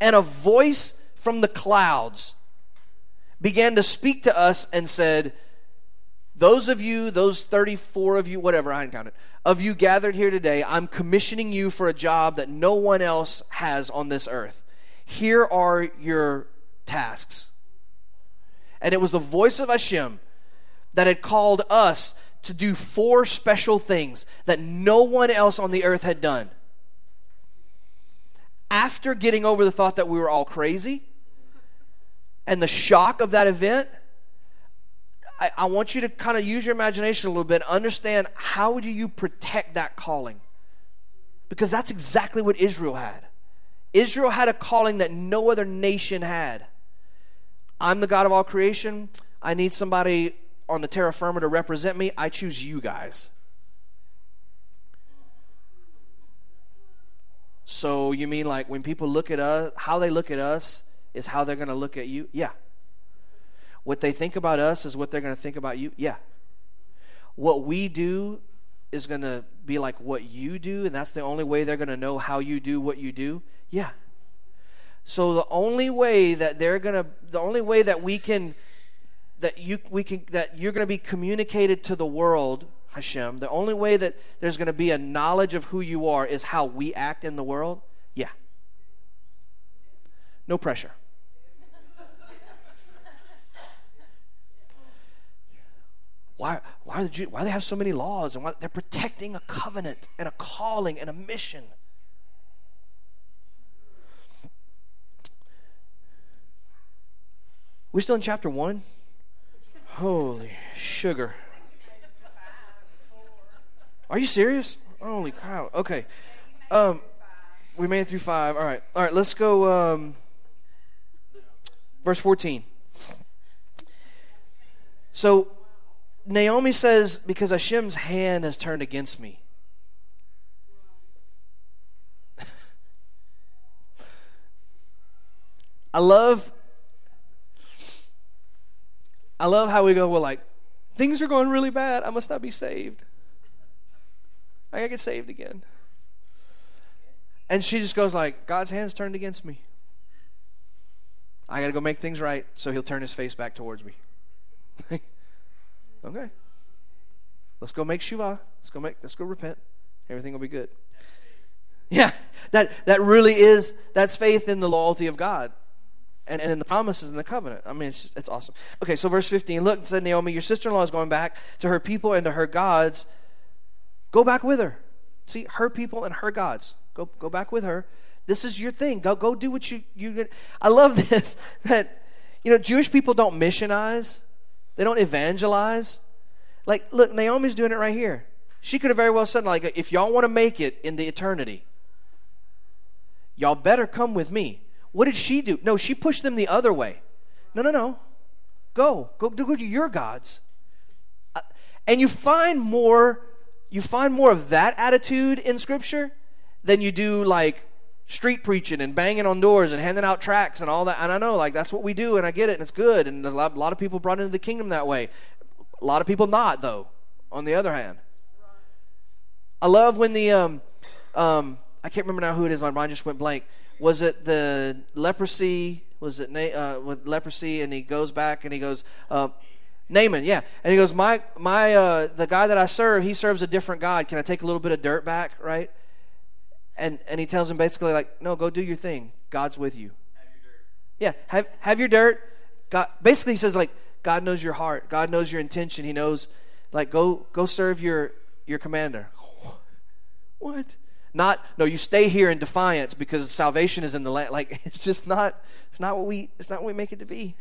And a voice from the clouds. began to speak to us and said, Those of you, those 34 of you, whatever, I counted, of you gathered here today, I'm commissioning you for a job that no one else has on this earth. Here are your tasks. And it was the voice of Hashem that had called us to do four special things that no one else on the earth had done. After getting over the thought that we were all crazy and the shock of that event, I, I want you to kind of use your imagination a little bit, understand how do you protect that calling? Because that's exactly what Israel had. Israel had a calling that no other nation had. I'm the God of all creation. I need somebody on the terra firma to represent me. I choose you guys. So you mean like when people look at us, how they look at us is how they're going to look at you? Yeah. What they think about us is what they're going to think about you? Yeah. What we do is going to be like what you do, and that's the only way they're going to know how you do what you do? Yeah. So the only way that they're going to, the only way that we can, that you, we can, that you're going to be communicated to the world, Hashem, the only way that there's going to be a knowledge of who you are is how we act in the world? Yeah. No pressure. Why, why, the why do they have so many laws? And why, they're protecting a covenant and a calling and a mission. We're still in chapter one? Holy sugar. Are you serious? Holy cow. Okay. Um, we made it through five. All right. All right, let's go. Um, verse 14. So Naomi says, Because Hashem's hand has turned against me. I love I love how we go, well, like, things are going really bad. I must not be saved. I gotta get saved again. And she just goes like, God's hand's turned against me. I gotta go make things right so he'll turn his face back towards me. Okay. Let's go make Shuvah. Let's go make let's go repent. Everything will be good. Yeah, that that really is that's faith in the loyalty of God. And, and in the promises and the covenant. I mean, it's, it's awesome. Okay, so verse 15. Look, said Naomi, your sister in law is going back to her people and to her gods. Go back with her. See, her people and her gods. Go, go back with her. This is your thing. Go, go do what you, you. I love this that, you know, Jewish people don't missionize. They don't evangelize. Like, look, Naomi's doing it right here. She could have very well said, like, if y'all want to make it in the eternity, y'all better come with me. What did she do? No, she pushed them the other way. No, no, no. Go. Go good to your gods. Uh, and you find more you find more of that attitude in scripture than you do like street preaching and banging on doors and handing out tracts and all that. And I know, like, that's what we do, and I get it, and it's good. And there's a lot, a lot of people brought into the kingdom that way. A lot of people not, though, on the other hand. I love when the, um, um, I can't remember now who it is, my mind just went blank. Was it the leprosy? Was it uh, with leprosy? And he goes back and he goes, uh, Naaman, yeah. And he goes, my, my, uh, the guy that I serve, he serves a different God. Can I take a little bit of dirt back, right? And, and he tells him basically like, no, go do your thing. God's with you. Have yeah, have, have your dirt. God, basically he says like, God knows your heart. God knows your intention. He knows, like, go go serve your your commander. What? Not no. You stay here in defiance because salvation is in the land. Like it's just not. It's not what we. It's not what we make it to be.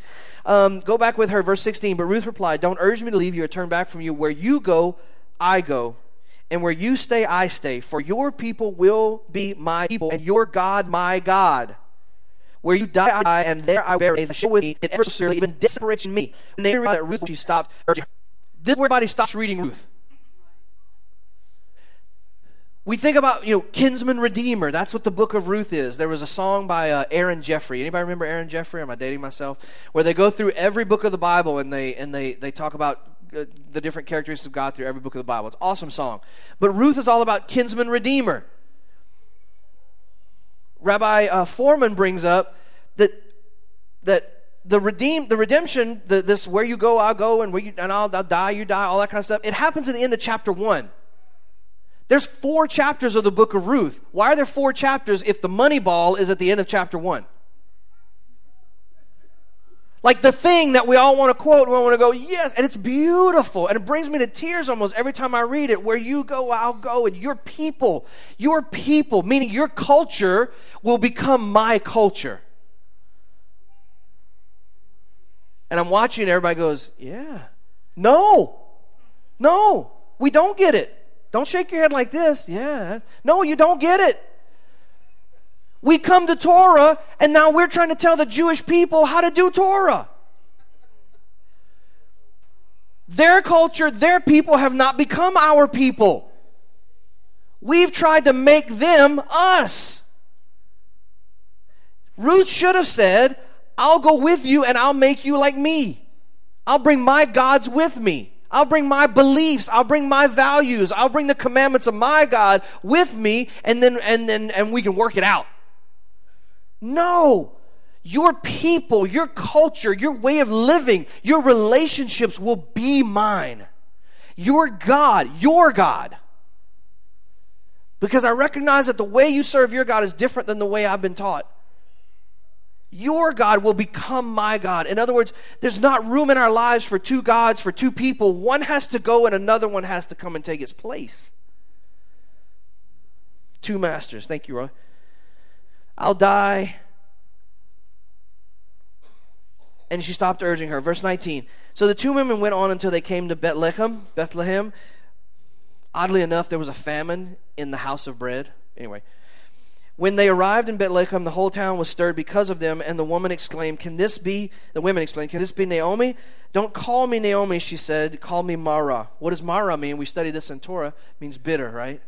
Um, go back with her, verse sixteen. But Ruth replied, "Don't urge me to leave you or turn back from you. Where you go, I go." And where you stay, I stay. For your people will be my people, and your God, my God. Where you die, I die, and there I bury the shame with me, and so even desperation me. And they realized that Ruth, she stopped. This is where everybody stops reading Ruth. We think about, you know, kinsman redeemer. That's what the book of Ruth is. There was a song by uh, Aaron Jeffrey. Anybody remember Aaron Jeffrey? Am I dating myself? Where they go through every book of the Bible and they and they they talk about uh, the different characteristics of God through every book of the Bible. It's an awesome song. But Ruth is all about kinsman redeemer. Rabbi uh, Fohrman brings up that, that the redeem the redemption the, this where you go i'll go and where you and I'll, I'll die you die all that kind of stuff it happens at the end of chapter one there's four chapters of the book of ruth why are there four chapters if the money ball is at the end of chapter one like the thing that we all want to quote, we want to go, yes, and it's beautiful. And it brings me to tears almost every time I read it. Where you go, I'll go. And your people, your people, meaning your culture, will become my culture. And I'm watching, everybody goes, yeah. No, no, we don't get it. Don't shake your head like this. Yeah. No, you don't get it. We come to Torah, and now we're trying to tell the Jewish people how to do Torah. Their culture, their people have not become our people. We've tried to make them us. Ruth should have said, I'll go with you and I'll make you like me. I'll bring my gods with me. I'll bring my beliefs. I'll bring my values. I'll bring the commandments of my God with me, and then and then and we can work it out. No. Your people, your culture, your way of living, your relationships will be mine. Your God, your God. Because I recognize that the way you serve your God is different than the way I've been taught. Your God will become my God. In other words, there's not room in our lives for two gods, for two people. One has to go and another one has to come and take its place. Two masters. Thank you, Roy. I'll die. And she stopped urging her. Verse 19. So the two women went on until they came to Bethlehem. Bethlehem. Oddly enough, there was a famine in the house of bread. Anyway. When they arrived in Bethlehem, the whole town was stirred because of them, and the woman exclaimed, Can this be, the women exclaimed, Can this be Naomi? Don't call me Naomi, she said. Call me Mara. What does Mara mean? We study this in Torah. It means bitter, right?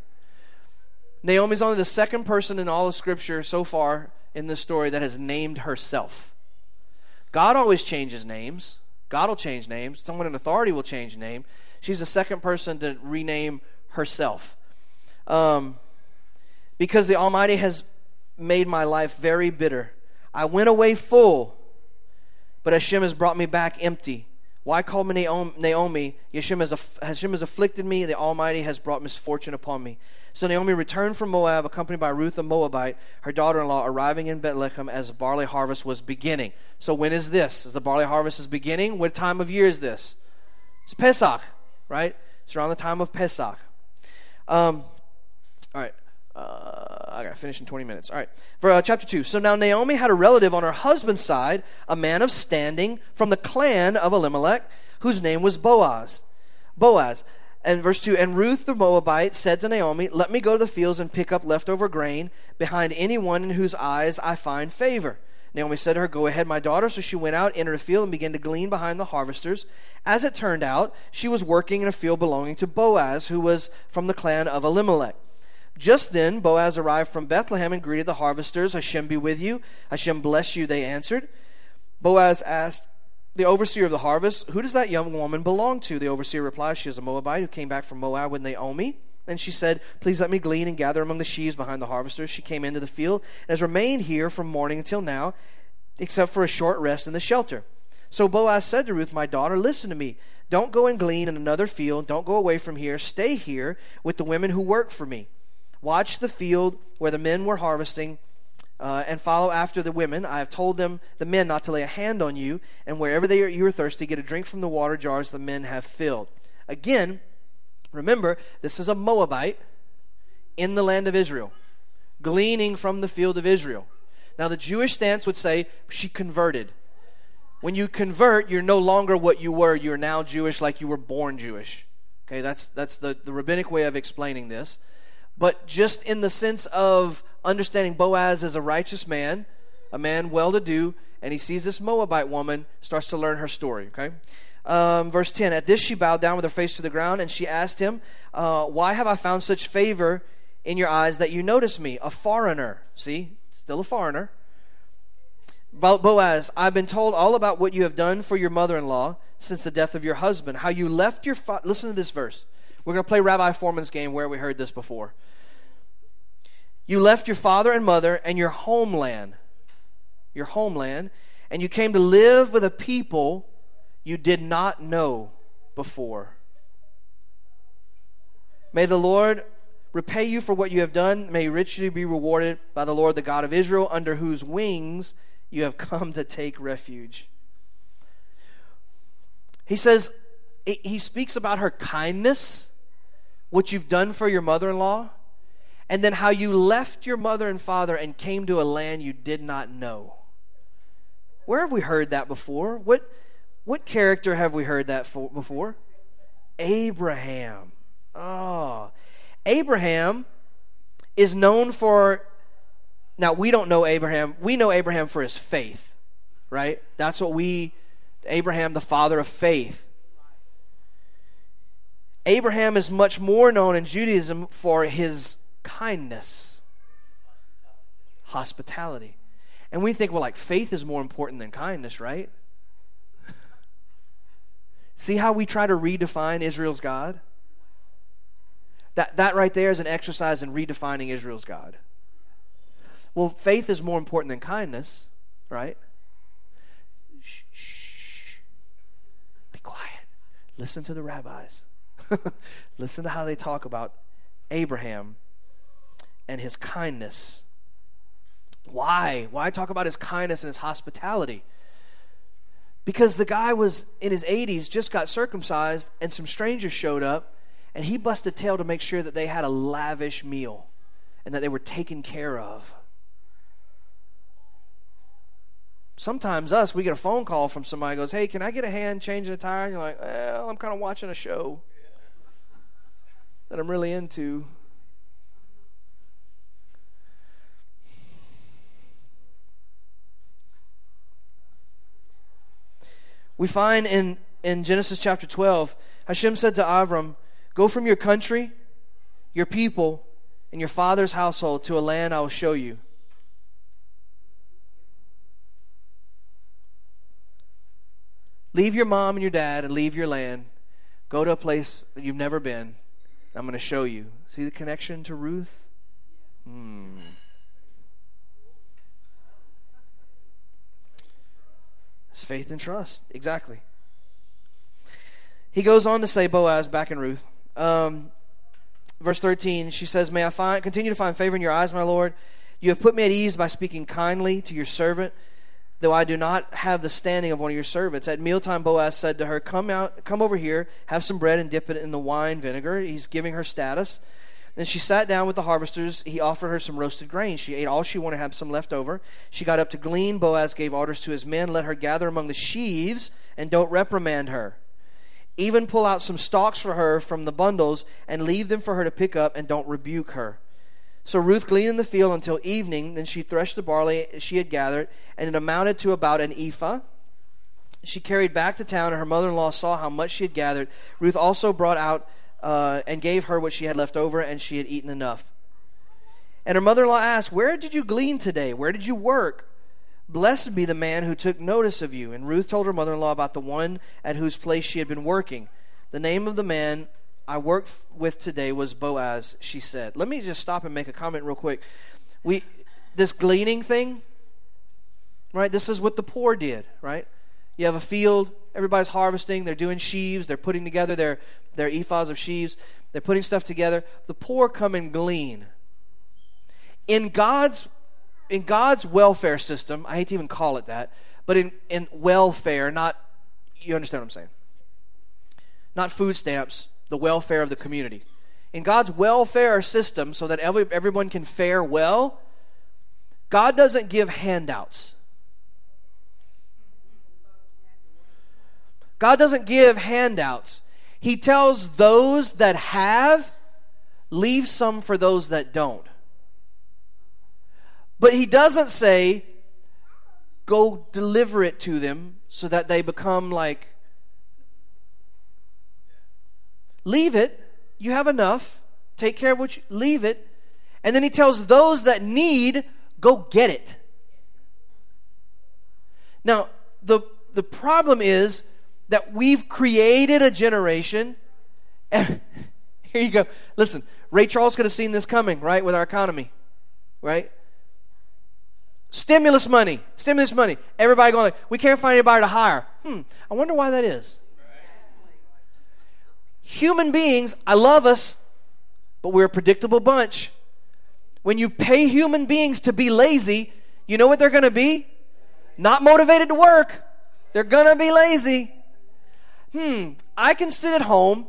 Naomi's only the second person in all of Scripture so far in this story that has named herself. God always changes names. God will change names. Someone in authority will change name. She's the second person to rename herself. Um, because the Almighty has made my life very bitter. I went away full, but Hashem has brought me back empty. Why call me Naomi? Hashem has, Hashem has afflicted me. The Almighty has brought misfortune upon me. So Naomi returned from Moab, accompanied by Ruth the Moabite, her daughter in law, arriving in Bethlehem as barley harvest was beginning. So when is this? As the barley harvest is beginning? What time of year is this? It's Pesach, right? It's around the time of Pesach. Um. Uh, I got to finish in 20 minutes. All right. For, uh, chapter 2. So now Naomi had a relative on her husband's side, a man of standing from the clan of Elimelech, whose name was Boaz. Boaz. And verse 2 And Ruth the Moabite said to Naomi, Let me go to the fields and pick up leftover grain behind anyone in whose eyes I find favor. Naomi said to her, Go ahead, my daughter. So she went out, entered a field, and began to glean behind the harvesters. As it turned out, she was working in a field belonging to Boaz, who was from the clan of Elimelech. Just then, Boaz arrived from Bethlehem and greeted the harvesters. Hashem be with you. Hashem bless you, they answered. Boaz asked the overseer of the harvest, Who does that young woman belong to? The overseer replied, She is a Moabite who came back from Moab with Naomi. And she said, Please let me glean and gather among the sheaves behind the harvesters. She came into the field and has remained here from morning until now, except for a short rest in the shelter. So Boaz said to Ruth, My daughter, listen to me. Don't go and glean in another field. Don't go away from here. Stay here with the women who work for me. Watch the field where the men were harvesting. Uh, and follow after the women. I have told them, the men, not to lay a hand on you, and wherever they are, you are thirsty, get a drink from the water jars the men have filled. Again, remember, this is a Moabite in the land of Israel, gleaning from the field of Israel. Now, the Jewish stance would say she converted. When you convert, you're no longer what you were. You're now Jewish like you were born Jewish. Okay, that's, that's the, the rabbinic way of explaining this but just in the sense of understanding Boaz as a righteous man, a man well to do, and he sees this Moabite woman, starts to learn her story, okay? Um, verse 10 At this she bowed down with her face to the ground, and she asked him, uh, Why have I found such favor in your eyes that you notice me, a foreigner? See, still a foreigner. Boaz, I've been told all about what you have done for your mother in law since the death of your husband, how you left your. Fa- Listen to this verse. We're going to play Rabbi Fohrman's game where we heard this before. You left your father and mother and your homeland, your homeland, and you came to live with a people you did not know before. May the Lord repay you for what you have done. May you richly be rewarded by the Lord, the God of Israel, under whose wings you have come to take refuge. He says, he speaks about her kindness, what you've done for your mother in law, and then how you left your mother and father and came to a land you did not know. Where have we heard that before? What, what character have we heard that for, before? Abraham. Oh. Abraham is known for, now we don't know Abraham. We know Abraham for his faith, right? That's what we, Abraham, the father of faith. Abraham is much more known in Judaism for his kindness, hospitality. And we think, well, like faith is more important than kindness, right? See how we try to redefine Israel's God? That, that right there is an exercise in redefining Israel's God. Well, faith is more important than kindness, right? Shh, shh. Be quiet. Listen to the rabbis. Listen to how they talk about Abraham and his kindness. Why? Why talk about his kindness and his hospitality? Because the guy was in his 80s, just got circumcised, and some strangers showed up, and he busted tail to make sure that they had a lavish meal and that they were taken care of. Sometimes us, we get a phone call from somebody goes, Hey, can I get a hand changing a tire? And you're like, Well, I'm kind of watching a show that I'm really into. We find in, in Genesis chapter 12, Hashem said to Avram, Go from your country, your people, and your father's household to a land I will show you. Leave your mom and your dad and leave your land. Go to a place that you've never been. I'm going to show you. See the connection to Ruth? Hmm. It's faith and trust. Exactly. He goes on to say, Boaz, back in Ruth. Um, verse 13, she says, May I find, continue to find favor in your eyes, my Lord. You have put me at ease by speaking kindly to your servant, though I do not have the standing of one of your servants. At mealtime, Boaz said to her, Come out, come over here, have some bread and dip it in the wine vinegar. He's giving her status. Then she sat down with the harvesters. He offered her some roasted grain. She ate all she wanted, had some left over. She got up to glean. Boaz gave orders to his men let her gather among the sheaves and don't reprimand her. Even pull out some stalks for her from the bundles and leave them for her to pick up and don't rebuke her. So Ruth gleaned in the field until evening. Then she threshed the barley she had gathered, and it amounted to about an ephah. She carried back to town, and her mother in law saw how much she had gathered. Ruth also brought out uh, and gave her what she had left over, and she had eaten enough. And her mother in law asked, Where did you glean today? Where did you work? Blessed be the man who took notice of you. And Ruth told her mother in law about the one at whose place she had been working. The name of the man I worked with today was Boaz, she said. Let me just stop and make a comment real quick. We this gleaning thing, right? This is what the poor did, right? You have a field, everybody's harvesting, they're doing sheaves, they're putting together their, their ephahs of sheaves, they're putting stuff together. The poor come and glean. In God's in God's welfare system, I hate to even call it that, but in, in welfare, not you understand what I'm saying. Not food stamps, the welfare of the community. In God's welfare system, so that every, everyone can fare well, God doesn't give handouts. God doesn't give handouts. He tells those that have, leave some for those that don't. But he doesn't say, go deliver it to them so that they become like, leave it. You have enough. Take care of what you, leave it. And then he tells those that need, go get it. Now, the, the problem is that we've created a generation. here you go. Listen, Ray Charles could have seen this coming, right, with our economy, right? Stimulus money, stimulus money. Everybody going like, we can't find anybody to hire. Hmm, I wonder why that is. Human beings, I love us, but we're a predictable bunch. When you pay human beings to be lazy, you know what they're going to be? Not motivated to work. They're going to be lazy. Hmm, I can sit at home,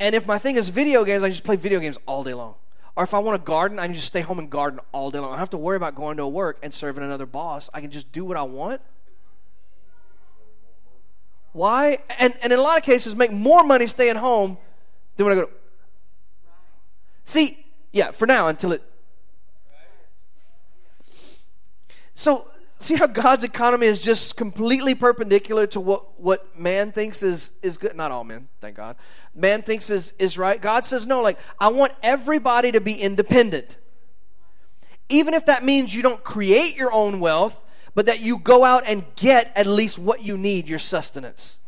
and if my thing is video games, I just play video games all day long. Or if I want to garden, I can just stay home and garden all day long. I don't have to worry about going to work and serving another boss. I can just do what I want. Why? And, and in a lot of cases, make more money staying home than when I go to. See, yeah, for now until it. So, see how God's economy is just completely perpendicular to what, what man thinks is, is good? Not all men, thank God. Man thinks is, is right. God says, no, like, I want everybody to be independent. Even if that means you don't create your own wealth, but that you go out and get at least what you need, your sustenance.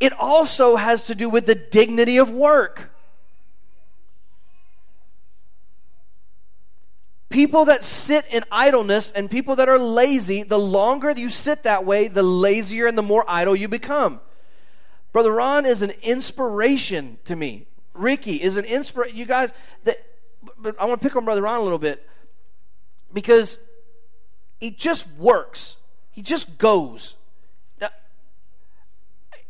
It also has to do with the dignity of work. People that sit in idleness and people that are lazy, the longer you sit that way, the lazier and the more idle you become. Brother Ron is an inspiration to me. Ricky is an inspiration. You guys, that, but I want to pick on Brother Ron a little bit because he just works. He just goes. Now,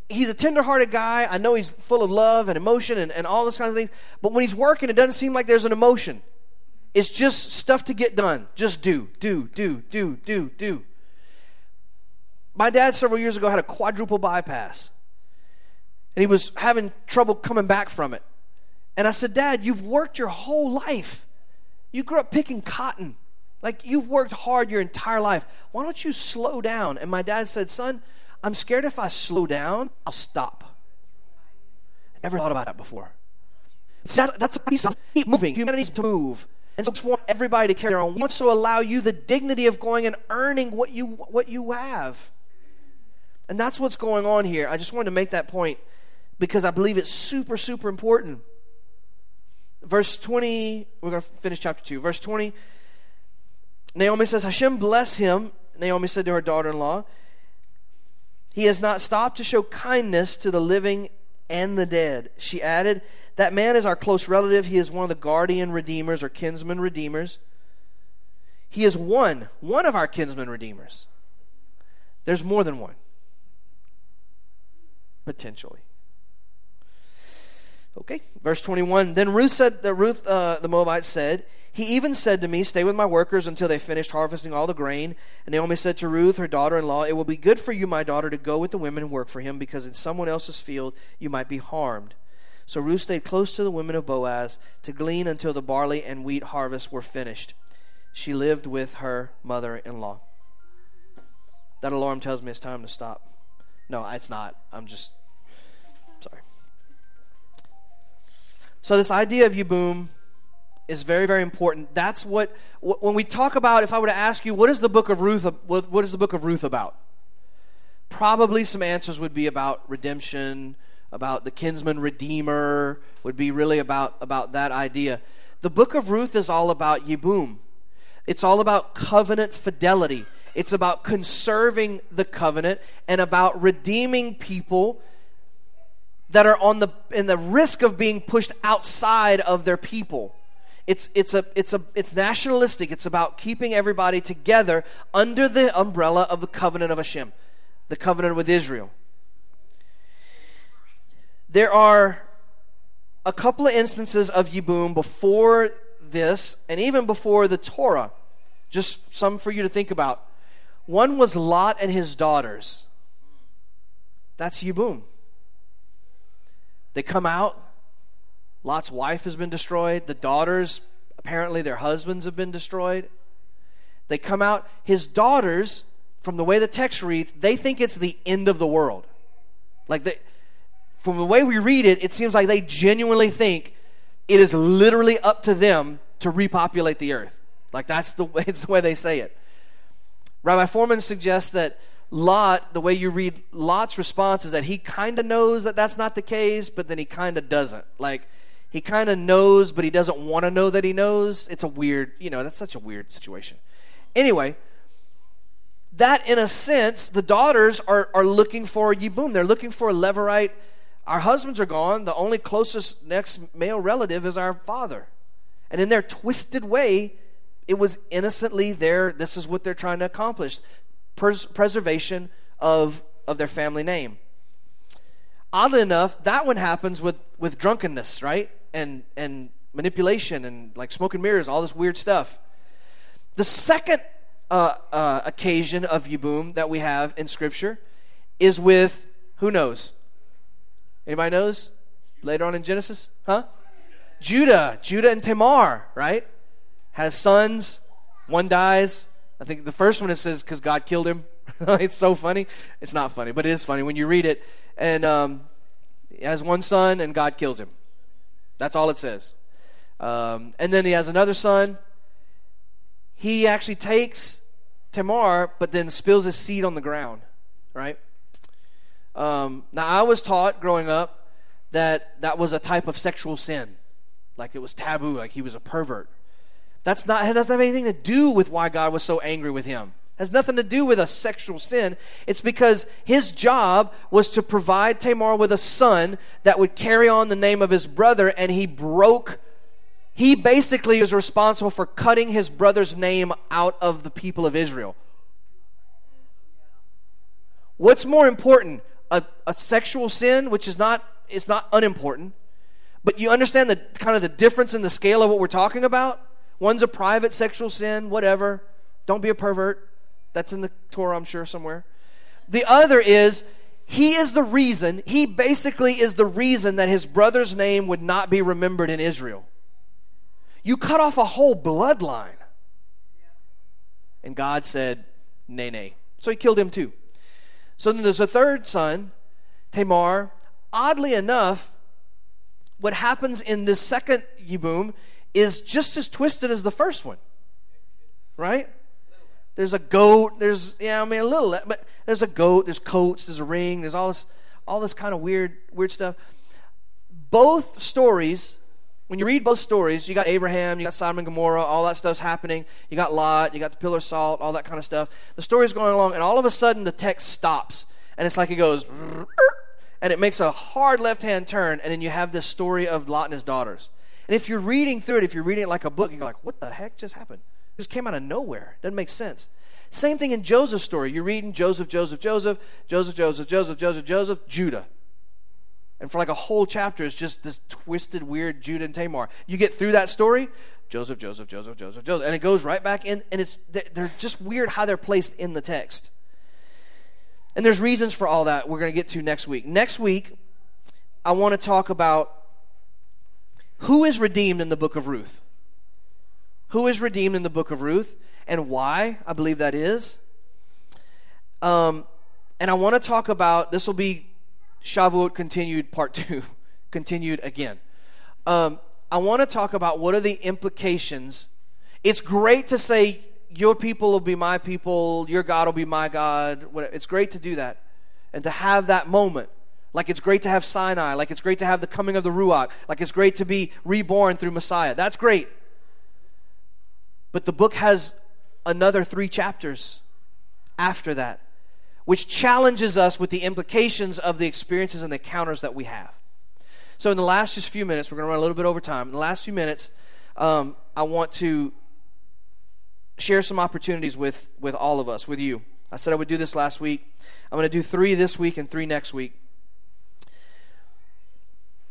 he's a tenderhearted guy. I know he's full of love and emotion and, and all those kinds of things. But when he's working, it doesn't seem like there's an emotion. It's just stuff to get done. Just do, do, do, do, do, do. My dad several years ago had a quadruple bypass. And he was having trouble coming back from it. And I said, Dad, you've worked your whole life. You grew up picking cotton. Like you've worked hard your entire life. Why don't you slow down? And my dad said, Son, I'm scared if I slow down, I'll stop. I never thought about that before. That's, that's a piece of keep moving. Humanity needs to move. And so just want everybody to carry their own. He wants to allow you the dignity of going and earning what you what you have. And that's what's going on here. I just wanted to make that point because I believe it's super, super important. Verse 20, we're going to finish chapter 2. Verse 20, Naomi says, Hashem bless him. Naomi said to her daughter in law, He has not stopped to show kindness to the living and the dead. She added, that man is our close relative. He is one of the guardian redeemers or kinsman redeemers. He is one, one of our kinsman redeemers. There's more than one. Potentially. Okay, verse 21. Then Ruth said, that Ruth, uh, the Moabite said, He even said to me, Stay with my workers until they finished harvesting all the grain. And Naomi said to Ruth, her daughter in law, It will be good for you, my daughter, to go with the women and work for him, because in someone else's field you might be harmed. So Ruth stayed close to the women of Boaz to glean until the barley and wheat harvests were finished. She lived with her mother in law. That alarm tells me it's time to stop. No, it's not. I'm just sorry. So, this idea of Yibum is very, very important. That's what, when we talk about, if I were to ask you, what is the book of Ruth, what is the book of Ruth about? Probably some answers would be about redemption, about the kinsman redeemer, would be really about, about that idea. The book of Ruth is all about Yibum. It's all about covenant fidelity. It's about conserving the covenant and about redeeming people that are on the in the risk of being pushed outside of their people. It's it's a it's a it's nationalistic. It's about keeping everybody together under the umbrella of the covenant of Hashem, the covenant with Israel there are a couple of instances of Yibum before this and even before the Torah. Just some for you to think about. One was Lot and his daughters. That's Yibum. They come out. Lot's wife has been destroyed. The daughters, apparently, their husbands have been destroyed. They come out. His daughters, from the way the text reads, they think it's the end of the world. Like they from the way we read it, it seems like they genuinely think it is literally up to them to repopulate the earth. Like that's the way, it's the way they say it. Rabbi Fohrman suggests that Lot, the way you read Lot's response is that he kind of knows that that's not the case, but then he kind of doesn't. Like he kind of knows, but he doesn't want to know that he knows. It's a weird, you know, that's such a weird situation. Anyway, that in a sense, the daughters are, are looking for Yibum. They're looking for a Levirate. Our husbands are gone. The only closest next male relative is our father. And in their twisted way, it was innocently there. This is what they're trying to accomplish Pres- preservation of, of their family name. Oddly enough, that one happens with, with drunkenness, right? And, and manipulation and like smoke and mirrors, all this weird stuff. The second uh, uh, occasion of Yibum that we have in Scripture is with, who knows? Anybody knows? Later on in Genesis? Huh? Judah. Judah and Tamar, right? Has sons. One dies. I think the first one it says because God killed him. it's so funny. It's not funny, but it is funny when you read it. And um, has one son, and God kills him. That's all it says. Um, and then he has another son. He actually takes Tamar, but then spills his seed on the ground, right? Um, now, I was taught growing up that that was a type of sexual sin, like it was taboo, like he was a pervert. That's not, it doesn't have anything to do with why God was so angry with him. Has nothing to do with a sexual sin. It's because his job was to provide Tamar with a son that would carry on the name of his brother, and he broke. He basically is responsible for cutting his brother's name out of the people of Israel. What's more important? A, a sexual sin, which is not, is not unimportant, but you understand the kind of the difference in the scale of what we're talking about? One's a private sexual sin, whatever. Don't be a pervert. That's in the Torah, I'm sure, somewhere. The other is he is the reason, he basically is the reason that his brother's name would not be remembered in Israel. You cut off a whole bloodline. And God said, nay, nay. So he killed him too. So then there's a third son, Tamar. Oddly enough, what happens in this second Yibum is just as twisted as the first one. Right? There's a goat, there's yeah, I mean a little but there's a goat, there's coats, there's a ring, there's all this all this kind of weird weird stuff. Both stories when you read both stories, you got Abraham, you got Sodom and Gomorrah, all that stuff's happening. You got Lot, you got the pillar of salt, all that kind of stuff. The story's going along, and all of a sudden the text stops. And it's like it goes, and it makes a hard left hand turn, and then you have this story of Lot and his daughters. And if you're reading through it, if you're reading it like a book, you're like, what the heck just happened? Just came out of nowhere. Doesn't make sense. Same thing in Joseph's story. You're reading Joseph, Joseph, Joseph, Joseph, Joseph, Joseph, Joseph, Joseph, Judah. And for like a whole chapter, it's just this twisted, weird Judah and Tamar. You get through that story, Joseph, Joseph, Joseph, Joseph, Joseph, and it goes right back in, and it's they're just weird how they're placed in the text. And there's reasons for all that we're going to get to next week. Next week, I want to talk about who is redeemed in the book of Ruth? Who is redeemed in the book of Ruth and why I believe that is? Um, and I want to talk about this will be Shavuot continued part two, continued again. Um, I want to talk about what are the implications. It's great to say, Your people will be my people, your God will be my God. It's great to do that and to have that moment. Like it's great to have Sinai, like it's great to have the coming of the Ruach, like it's great to be reborn through Messiah. That's great. But the book has another three chapters after that, which challenges us with the implications of the experiences and the encounters that we have. So, in the last just few minutes, we're going to run a little bit over time. In the last few minutes, um, I want to share some opportunities with, with all of us, with you. I said I would do this last week. I'm going to do three this week and three next week.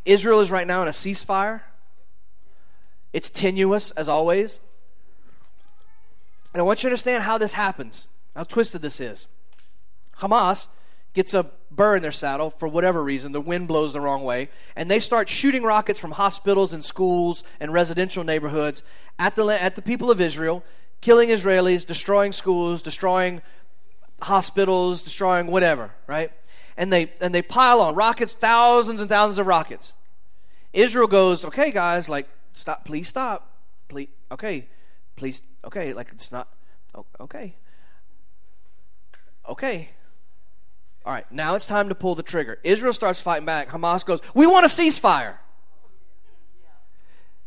Israel is right now in a ceasefire. It's tenuous, as always. And I want you to understand how this happens, how twisted this is. Hamas gets a burr in their saddle for whatever reason. The wind blows the wrong way. And they start shooting rockets from hospitals and schools and residential neighborhoods at the, at the people of Israel, killing Israelis, destroying schools, destroying hospitals, destroying whatever, right? and they and they pile on rockets, thousands and thousands of rockets. Israel goes, okay, guys, like stop, please stop, please, okay, please, okay, like it's not, okay, okay. All right, now it's time to pull the trigger. Israel starts fighting back. Hamas goes, we want a ceasefire.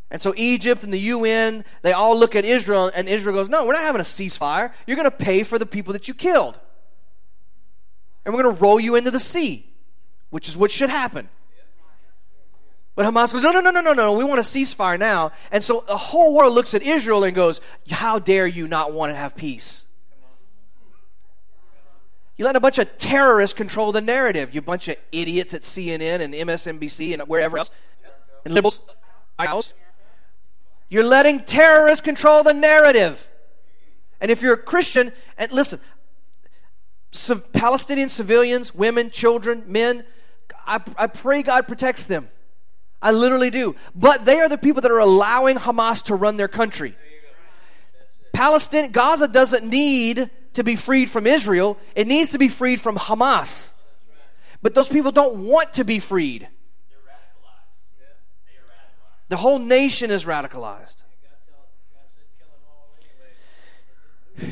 And so Egypt and the UN, they all look at Israel, and Israel goes, No, we're not having a ceasefire. You're going to pay for the people that you killed. And we're going to roll you into the sea, which is what should happen. But Hamas goes, No, no, no, no, no, no. We want a ceasefire now. And so the whole world looks at Israel and goes, How dare you not want to have peace? You let a bunch of terrorists control the narrative. You bunch of idiots at CNN and MSNBC and wherever else, and liberals. You're letting terrorists control the narrative. And if you're a Christian, and listen, Palestinian civilians, women, children, men, I, I pray God protects them. I literally do. But they are the people that are allowing Hamas to run their country. Palestine, Gaza doesn't need to be freed from Israel, it needs to be freed from Hamas. But those people don't want to be freed. The whole nation is radicalized.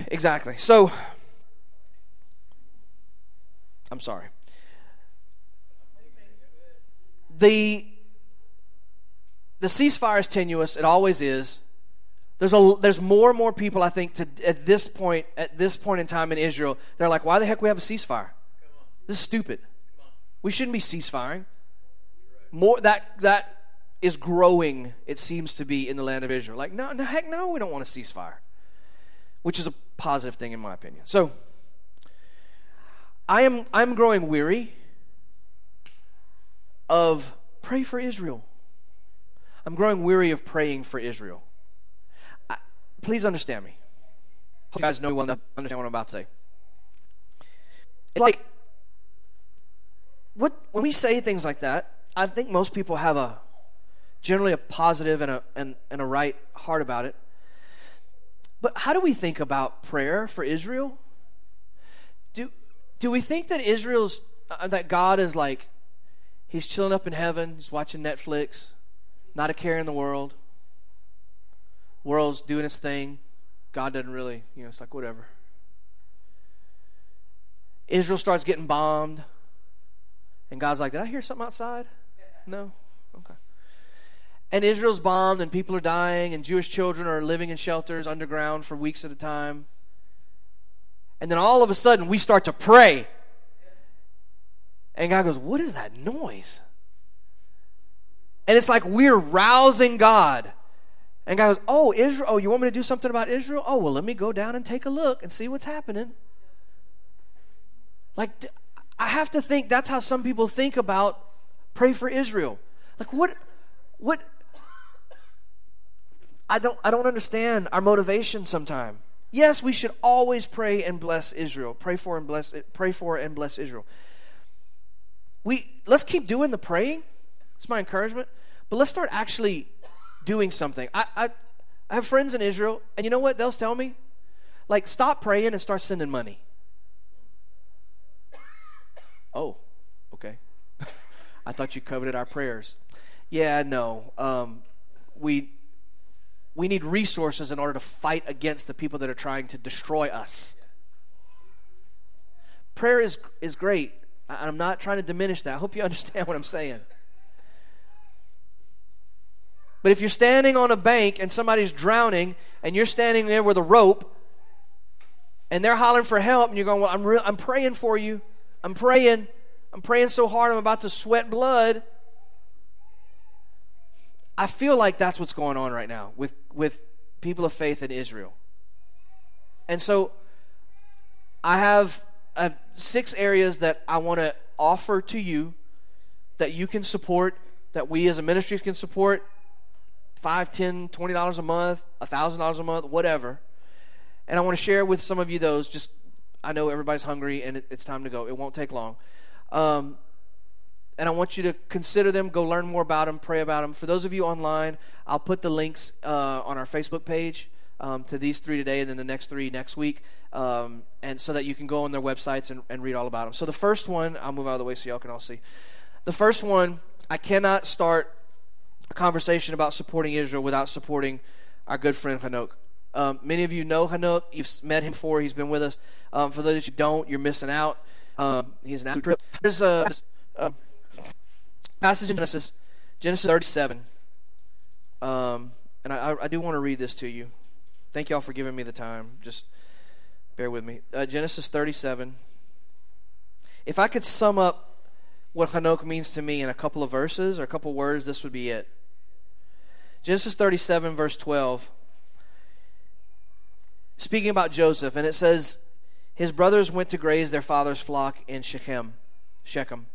Exactly. So, I'm sorry. The the ceasefire is tenuous. It always is. There's a there's more and more people I think to at this point at this point in time in Israel. They're like, why the heck we have a ceasefire? This is stupid. We shouldn't be ceasefiring. More that that is growing. It seems to be in the land of Israel. Like, no, no, heck, no, we don't want a ceasefire, which is a positive thing in my opinion. So, I am I'm growing weary of pray for Israel. I'm growing weary of praying for Israel. I, please understand me. Hope you guys know well enough understand what I'm about to say. It's like what when we say things like that, I think most people have a generally a positive and a and, and a right heart about it. But how do we think about prayer for Israel? Do do we think that Israel's uh, that God is like he's chilling up in heaven, he's watching Netflix, not a care in the world. World's doing its thing. God doesn't really, you know, it's like whatever. Israel starts getting bombed. And God's like, Did I hear something outside? No? Okay. And Israel's bombed, and people are dying, and Jewish children are living in shelters underground for weeks at a time. And then all of a sudden, we start to pray. And God goes, What is that noise? And it's like we're rousing God. And God goes, Oh, Israel, oh, you want me to do something about Israel? Oh, well, let me go down and take a look and see what's happening. Like, I have to think that's how some people think about pray for Israel. Like, what, what, I don't, I don't understand our motivation sometimes. Yes, we should always pray and bless Israel. Pray for and bless, pray for and bless Israel. We, let's keep doing the praying it's my encouragement. But let's start actually doing something. I, I, I have friends in Israel, and you know what they'll tell me? Like, stop praying and start sending money. Oh, okay. I thought you coveted our prayers. Yeah, no. Um, we we need resources in order to fight against the people that are trying to destroy us. Prayer is is great. I'm not trying to diminish that. I hope you understand what I'm saying. But if you're standing on a bank and somebody's drowning and you're standing there with a rope and they're hollering for help and you're going, Well, I'm, re- I'm praying for you. I'm praying. I'm praying so hard I'm about to sweat blood. I feel like that's what's going on right now with, with people of faith in Israel. And so I have, I have six areas that I want to offer to you that you can support, that we as a ministry can support, five, ten, twenty dollars a month, a thousand dollars a month, whatever. And I want to share with some of you those. Just I know everybody's hungry and it, it's time to go. It won't take long. Um, and I want you to consider them, go learn more about them, pray about them. For those of you online, I'll put the links uh, on our Facebook page um, to these three today and then the next three next week, um, and so that you can go on their websites and, and read all about them. So the first one, I'll move out of the way so y'all can all see. The first one, I cannot start conversation about supporting Israel without supporting our good friend Hanok. Um, many of you know Hanok. You've met him before. He's been with us. Um, for those that you don't, you're missing out. Um, he's an trip. There's a, a, passage in Genesis, Genesis 37, Um, and I, I do want to read this to you. Thank y'all for giving me the time. Just bear with me. Uh, Genesis 37. If I could sum up what Hanok means to me in a couple of verses or a couple words, this would be it. Genesis 37, verse 12. Speaking about Joseph, and it says, His brothers went to graze their father's flock in Shechem. Shechem.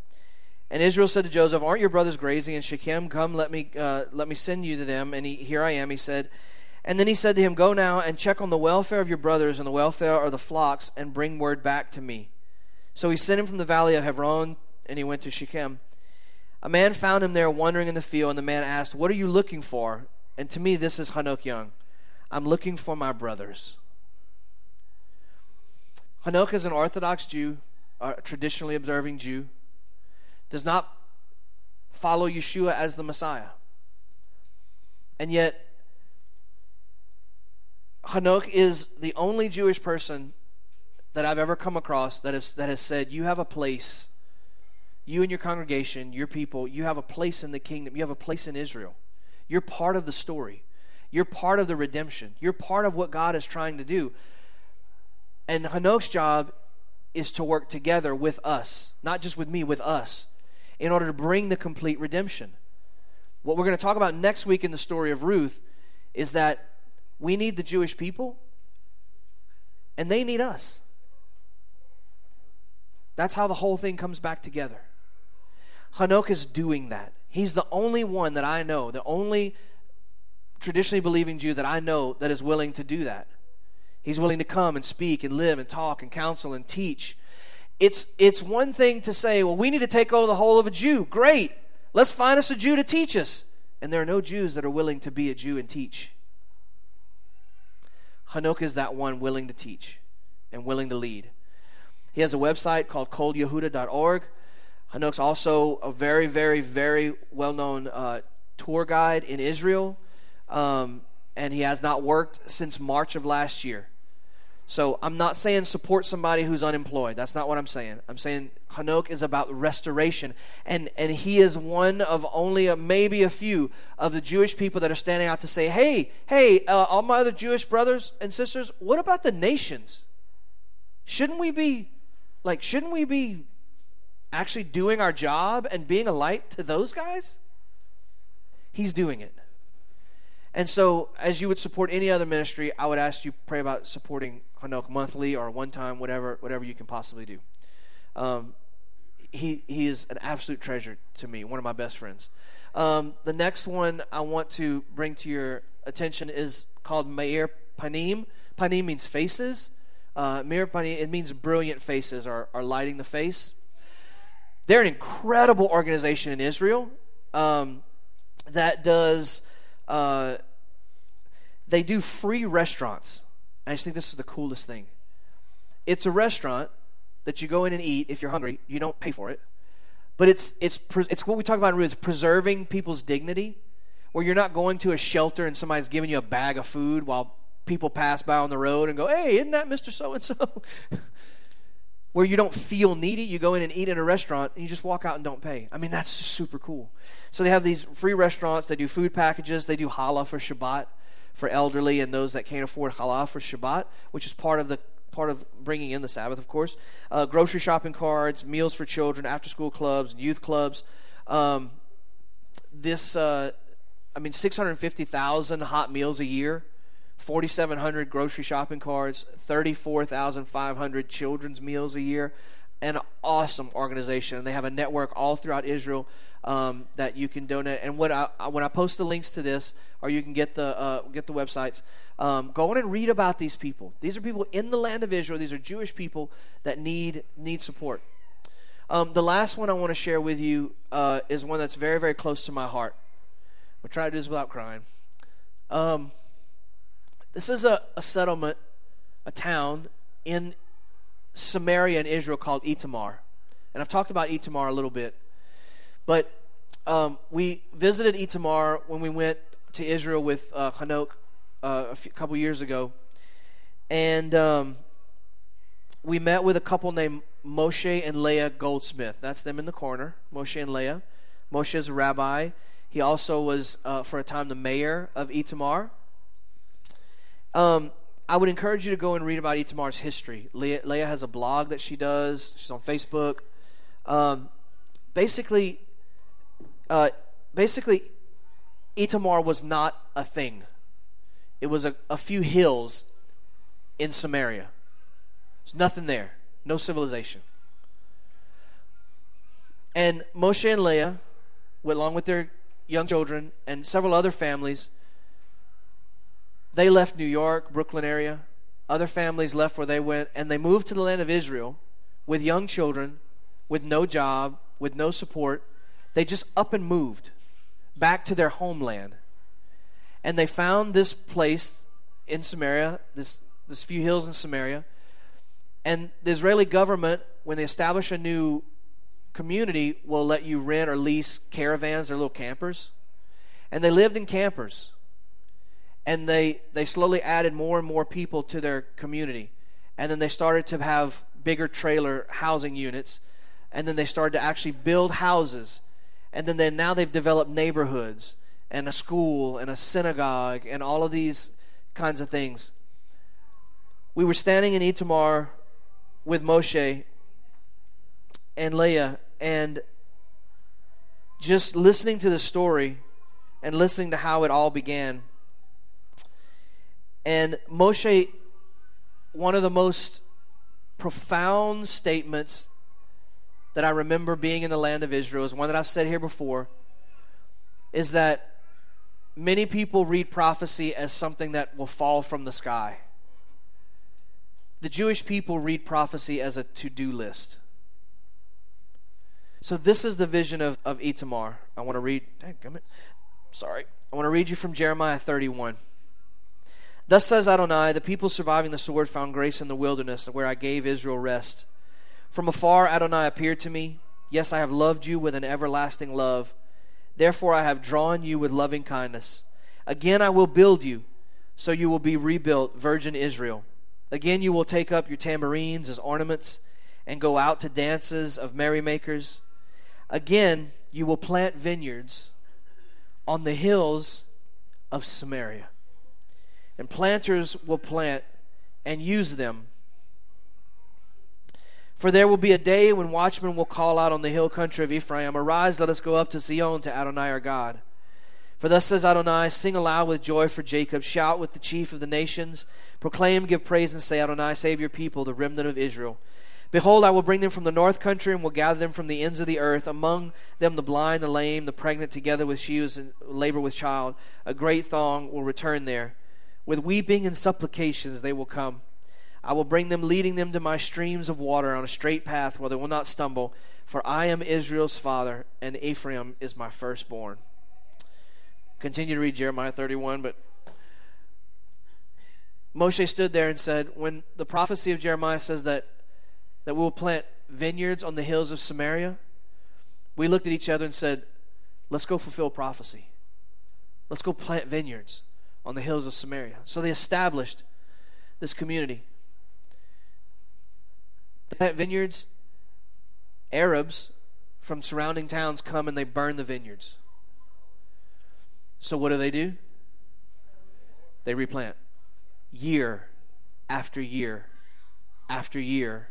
And Israel said to Joseph, Aren't your brothers grazing in Shechem? Come, let me, uh, let me send you to them. And he, here I am, he said. And then he said to him, Go now and check on the welfare of your brothers and the welfare of the flocks, and bring word back to me. So he sent him from the valley of Hebron, and he went to Shechem. A man found him there wandering in the field, and the man asked, What are you looking for? And to me, this is Hanok Young. I'm looking for my brothers. Hanok is an Orthodox Jew, a traditionally observing Jew does not follow Yeshua as the Messiah. And yet, Hanok is the only Jewish person that I've ever come across that has, that has said, You have a place, you and your congregation, your people, you have a place in the kingdom, you have a place in Israel. You're part of the story, you're part of the redemption, you're part of what God is trying to do. And Hanok's job is to work together with us, not just with me, with us, in order to bring the complete redemption. What we're going to talk about next week in the story of Ruth is that we need the Jewish people and they need us. That's how the whole thing comes back together. Hanok is doing that. He's the only one that I know, the only traditionally believing Jew that I know that is willing to do that. He's willing to come and speak and live and talk and counsel and teach it's, it's one thing to say, well, we need to take over the whole of a Jew. Great. Let's find us a Jew to teach us. And there are no Jews that are willing to be a Jew and teach. Hanok is that one willing to teach and willing to lead. He has a website called coldyehuda.org. Hanok's also a very, very, very well known uh, tour guide in Israel. Um, and he has not worked since March of last year. So I'm not saying support somebody who's unemployed. That's not what I'm saying. I'm saying Hanok is about restoration. And, and he is one of only a, maybe a few of the Jewish people that are standing out to say, hey, hey, uh, all my other Jewish brothers and sisters, what about the nations? Shouldn't we be, like, shouldn't we be actually doing our job and being a light to those guys? He's doing it. And so, as you would support any other ministry, I would ask you pray about supporting Hanok monthly or one time, whatever whatever you can possibly do. Um, he he is an absolute treasure to me, one of my best friends. Um, the next one I want to bring to your attention is called Meir Panim. Panim means faces. Uh, Meir Panim it means brilliant faces or, or lighting the face. They're an incredible organization in Israel um, that does uh, they do free restaurants. I just think this is the coolest thing. It's a restaurant that you go in and eat if you're hungry. You don't pay for it, but it's it's it's what we talk about in Ruth, preserving people's dignity, where you're not going to a shelter and somebody's giving you a bag of food while people pass by on the road and go, "Hey, isn't that Mister So and So?" Where you don't feel needy, you go in and eat in a restaurant and you just walk out and don't pay. I mean, that's super cool. So they have these free restaurants. They do food packages. They do challah for Shabbat for elderly and those that can't afford challah for Shabbat, which is part of the part of bringing in the Sabbath, of course. Uh, grocery shopping cards, meals for children, after school clubs, youth clubs. Um, this, uh, I mean, 650,000 hot meals a year, 4,700 grocery shopping cards, 34,500 children's meals a year. An awesome organization. And they have a network all throughout Israel um, that you can donate. And what I, when I post the links to this, or you can get the uh, get the websites, um, go on and read about these people. These are people in the land of Israel. These are Jewish people that need need support. Um, the last one I want to share with you uh, is one that's very very close to my heart. I'll try to do this without crying. This is a, a settlement, a town in Samaria in Israel called Itamar. And I've talked about Itamar a little bit. But um, we visited Itamar when we went to Israel with uh, Hanok uh, a few, couple years ago. And um, we met with a couple named Moshe and Leah Goldsmith. That's them in the corner, Moshe and Leah. Moshe is a rabbi. He also was, uh, for a time, the mayor of Itamar. Um, I would encourage you to go and read about Itamar's history. Leah, has a blog that she does. She's on Facebook. Um, basically, uh, basically, Itamar was not a thing. It was a, a few hills in Samaria. There's nothing there. No civilization. And Moshe and Leah, went along with their young children and several other families, they left New York, Brooklyn area. Other families left where they went, and they moved to the land of Israel with young children, with no job, with no support. They just up and moved back to their homeland. And they found this place in Samaria, this, this few hills in Samaria. And the Israeli government, when they establish a new community, will let you rent or lease caravans or little campers. And they lived in campers and they they slowly added more and more people to their community. And then they started to have bigger trailer housing units. And then they started to actually build houses. And then they, now they've developed neighborhoods and a school and a synagogue and all of these kinds of things. We were standing in Itamar with Moshe and Leah and just listening to the story and listening to how it all began and Moshe, one of the most profound statements that I remember being in the land of Israel is one that I've said here before is that many people read prophecy as something that will fall from the sky. The Jewish people read prophecy as a to do list. So, this is the vision of, of Itamar. I want to read, dang, sorry. I want to read you from Jeremiah 31. Thus says Adonai, the people surviving the sword found grace in the wilderness, where I gave Israel rest. From afar Adonai appeared to me. Yes, I have loved you with an everlasting love. Therefore I have drawn you with loving kindness. Again I will build you, so you will be rebuilt, virgin Israel. Again you will take up your tambourines as ornaments, and go out to dances of merrymakers. Again you will plant vineyards on the hills of Samaria and planters will plant and use them. For there will be a day when watchmen will call out on the hill country of Ephraim, Arise, let us go up to Zion to Adonai our God. For thus says Adonai, Sing aloud with joy for Jacob, shout with the chief of the nations, proclaim, give praise, and say, Adonai, save your people, the remnant of Israel. Behold, I will bring them from the north country and will gather them from the ends of the earth, among them the blind, the lame, the pregnant, together with she who labor with child. A great throng will return there. With weeping and supplications they will come. I will bring them, leading them to my streams of water on a straight path where they will not stumble. For I am Israel's father, and Ephraim is my firstborn. Continue to read Jeremiah 31, but Moshe stood there and said, when the prophecy of Jeremiah says that, that we'll plant vineyards on the hills of Samaria, we looked at each other and said, let's go fulfill prophecy. Let's go plant vineyards on the hills of Samaria. So they established this community. At vineyards, Arabs from surrounding towns come and they burn the vineyards. So what do they do? They replant year after year after year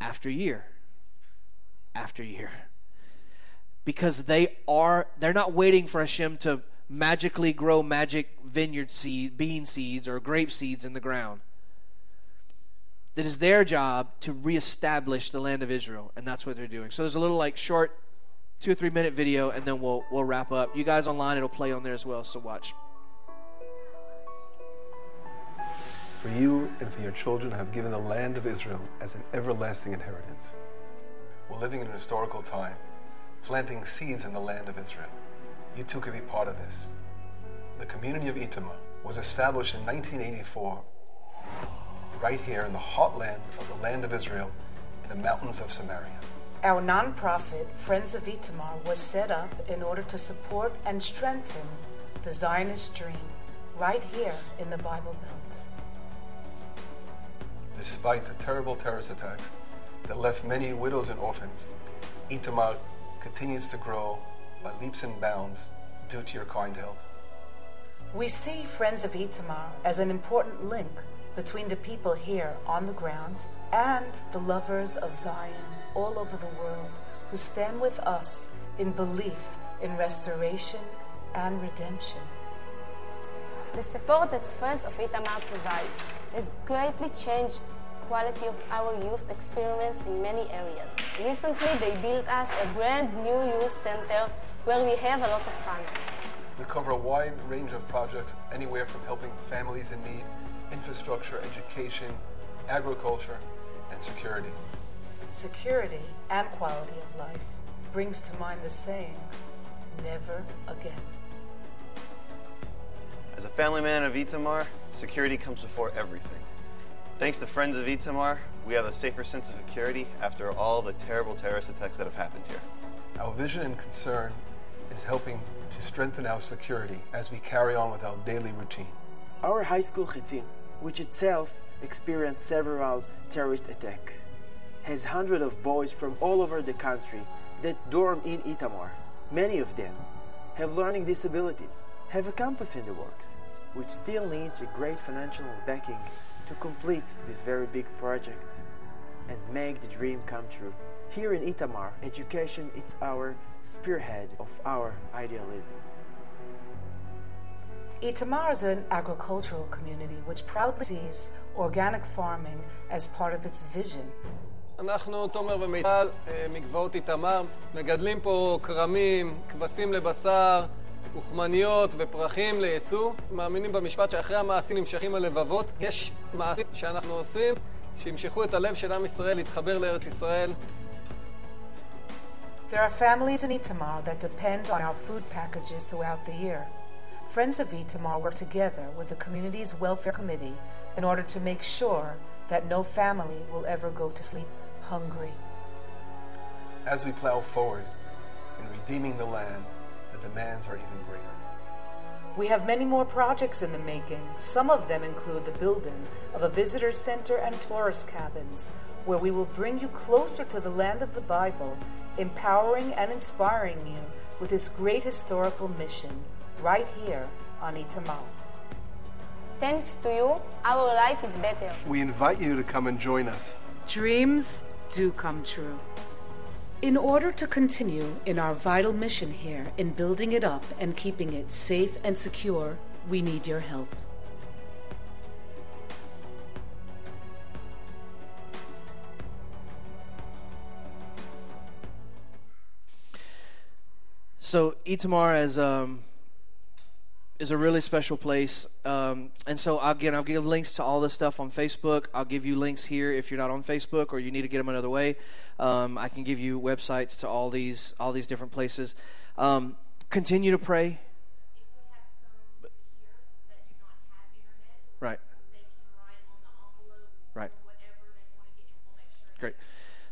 after year after year. Because they are they're not waiting for Hashem to magically grow magic vineyard seed, bean seeds, or grape seeds in the ground. That is their job to reestablish the land of Israel, and that's what they're doing. So there's a little like short two or three minute video, and then we'll we'll wrap up. You guys online, it'll play on there as well, so watch. For you and for your children, I have given the land of Israel as an everlasting inheritance. We're living in an historical time, planting seeds in the land of Israel you too could be part of this. The community of Itamar was established in 1984, right here in the heartland of the land of Israel, in the mountains of Samaria. Our nonprofit, Friends of Itamar, was set up in order to support and strengthen the Zionist dream right here in the Bible Belt. Despite the terrible terrorist attacks that left many widows and orphans, Itamar continues to grow by leaps and bounds due to your kind help. We see Friends of Itamar as an important link between the people here on the ground and the lovers of Zion all over the world who stand with us in belief in restoration and redemption. The support that Friends of Itamar provides has greatly changed quality of our youth experiments in many areas. Recently, they built us a brand new youth center where we have a lot of fun. We cover a wide range of projects, anywhere from helping families in need, infrastructure, education, agriculture, and security. Security and quality of life brings to mind the saying, never again. As a family man of Itamar, security comes before everything. Thanks to Friends of Itamar, we have a safer sense of security after all the terrible terrorist attacks that have happened here. Our vision and concern is helping to strengthen our security as we carry on with our daily routine. Our high school Chitzim, which itself experienced several terrorist attacks, has hundreds of boys from all over the country that dorm in Itamar. Many of them have learning disabilities, have a campus in the works, which still needs a great financial backing to complete this very big project and make the dream come true. Here in Itamar, education is our spearhead of our idealism. Itamar is an agricultural community which proudly sees organic farming as part of its vision. אנחנו, תומר ומיטל, אה, מגבעות איתמר, מגדלים פה כרמים, כבשים לבשר, אוכמניות ופרחים לייצוא. מאמינים במשפט שאחרי המעשים נמשכים הלבבות. יש מעשים שאנחנו עושים שימשכו את הלב של עם ישראל להתחבר לארץ ישראל. There are families in Itamar that depend on our food packages throughout the year. Friends of Itamar work together with the community's welfare committee in order to make sure that no family will ever go to sleep hungry. As we plow forward in redeeming the land, the demands are even greater. We have many more projects in the making. Some of them include the building of a visitor center and tourist cabins, where we will bring you closer to the land of the Bible, empowering and inspiring you with this great historical mission right here on Itamar. Thanks to you, our life is better. We invite you to come and join us. Dreams do come true. In order to continue in our vital mission here in building it up and keeping it safe and secure, we need your help. So Itamar is um, is a really special place, um, and so again, I'll give links to all this stuff on Facebook. I'll give you links here if you're not on Facebook or you need to get them another way. Um, I can give you websites to all these all these different places. Um, continue to pray. Right. Right. Great.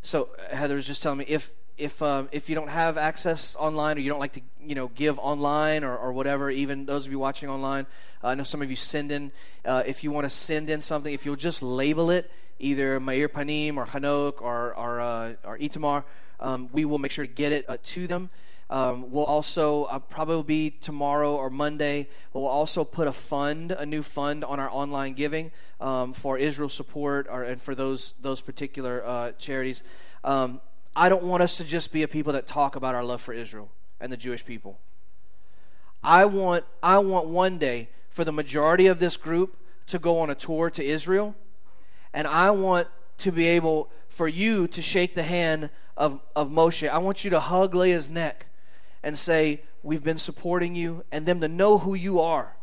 So Heather was just telling me if if um, if you don't have access online or you don't like to you know give online or, or whatever, even those of you watching online, uh, I know some of you send in. Uh, if you want to send in something, if you'll just label it either Meir Panim or Hanok or or, uh, or Itamar, um, we will make sure to get it uh, to them. Um, we'll also uh, probably be tomorrow or Monday. We'll also put a fund, a new fund, on our online giving um, for Israel support or, and for those those particular uh, charities. Um, I don't want us to just be a people that talk about our love for Israel and the Jewish people. I want I want one day for the majority of this group to go on a tour to Israel, and I want to be able for you to shake the hand of, of Moshe. I want you to hug Leah's neck and say, We've been supporting you, and them to know who you are.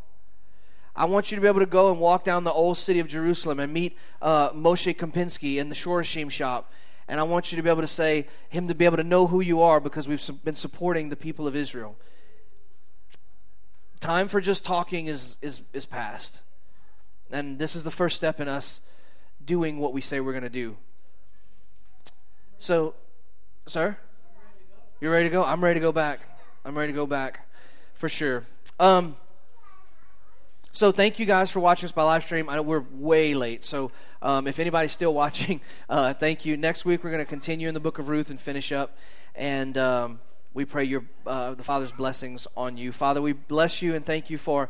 I want you to be able to go and walk down the old city of Jerusalem and meet uh, Moshe Kempinski in the Shorashim shop and I want you to be able to say, Him to be able to know who you are because we've been supporting the people of Israel. Time for just talking is, is, is past. And this is the first step in us doing what we say we're going to do. So, sir? You're ready to go? I'm ready to go back. I'm ready to go back for sure. Um, so thank you guys for watching us by live stream. I know we're way late, so um, if anybody's still watching, uh, thank you. Next week we're going to continue in the book of Ruth and finish up. And um, we pray your uh, the Father's blessings on you. Father, we bless you and thank you for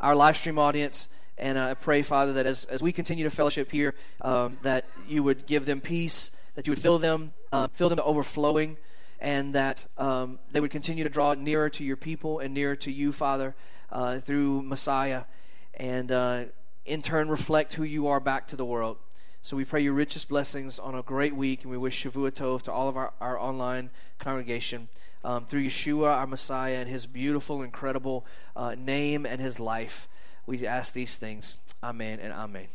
our live stream audience. And I pray, Father, that as, as we continue to fellowship here, um, that you would give them peace, that you would fill them, uh, fill them to overflowing, and that um, they would continue to draw nearer to your people and nearer to you, Father, uh, through Messiah, and uh, in turn reflect who you are back to the world. So we pray your richest blessings on a great week, and we wish Shavua Tov to all of our, our online congregation. Um, through Yeshua, our Messiah, and his beautiful, incredible uh, name and his life. We ask these things. Amen and amen.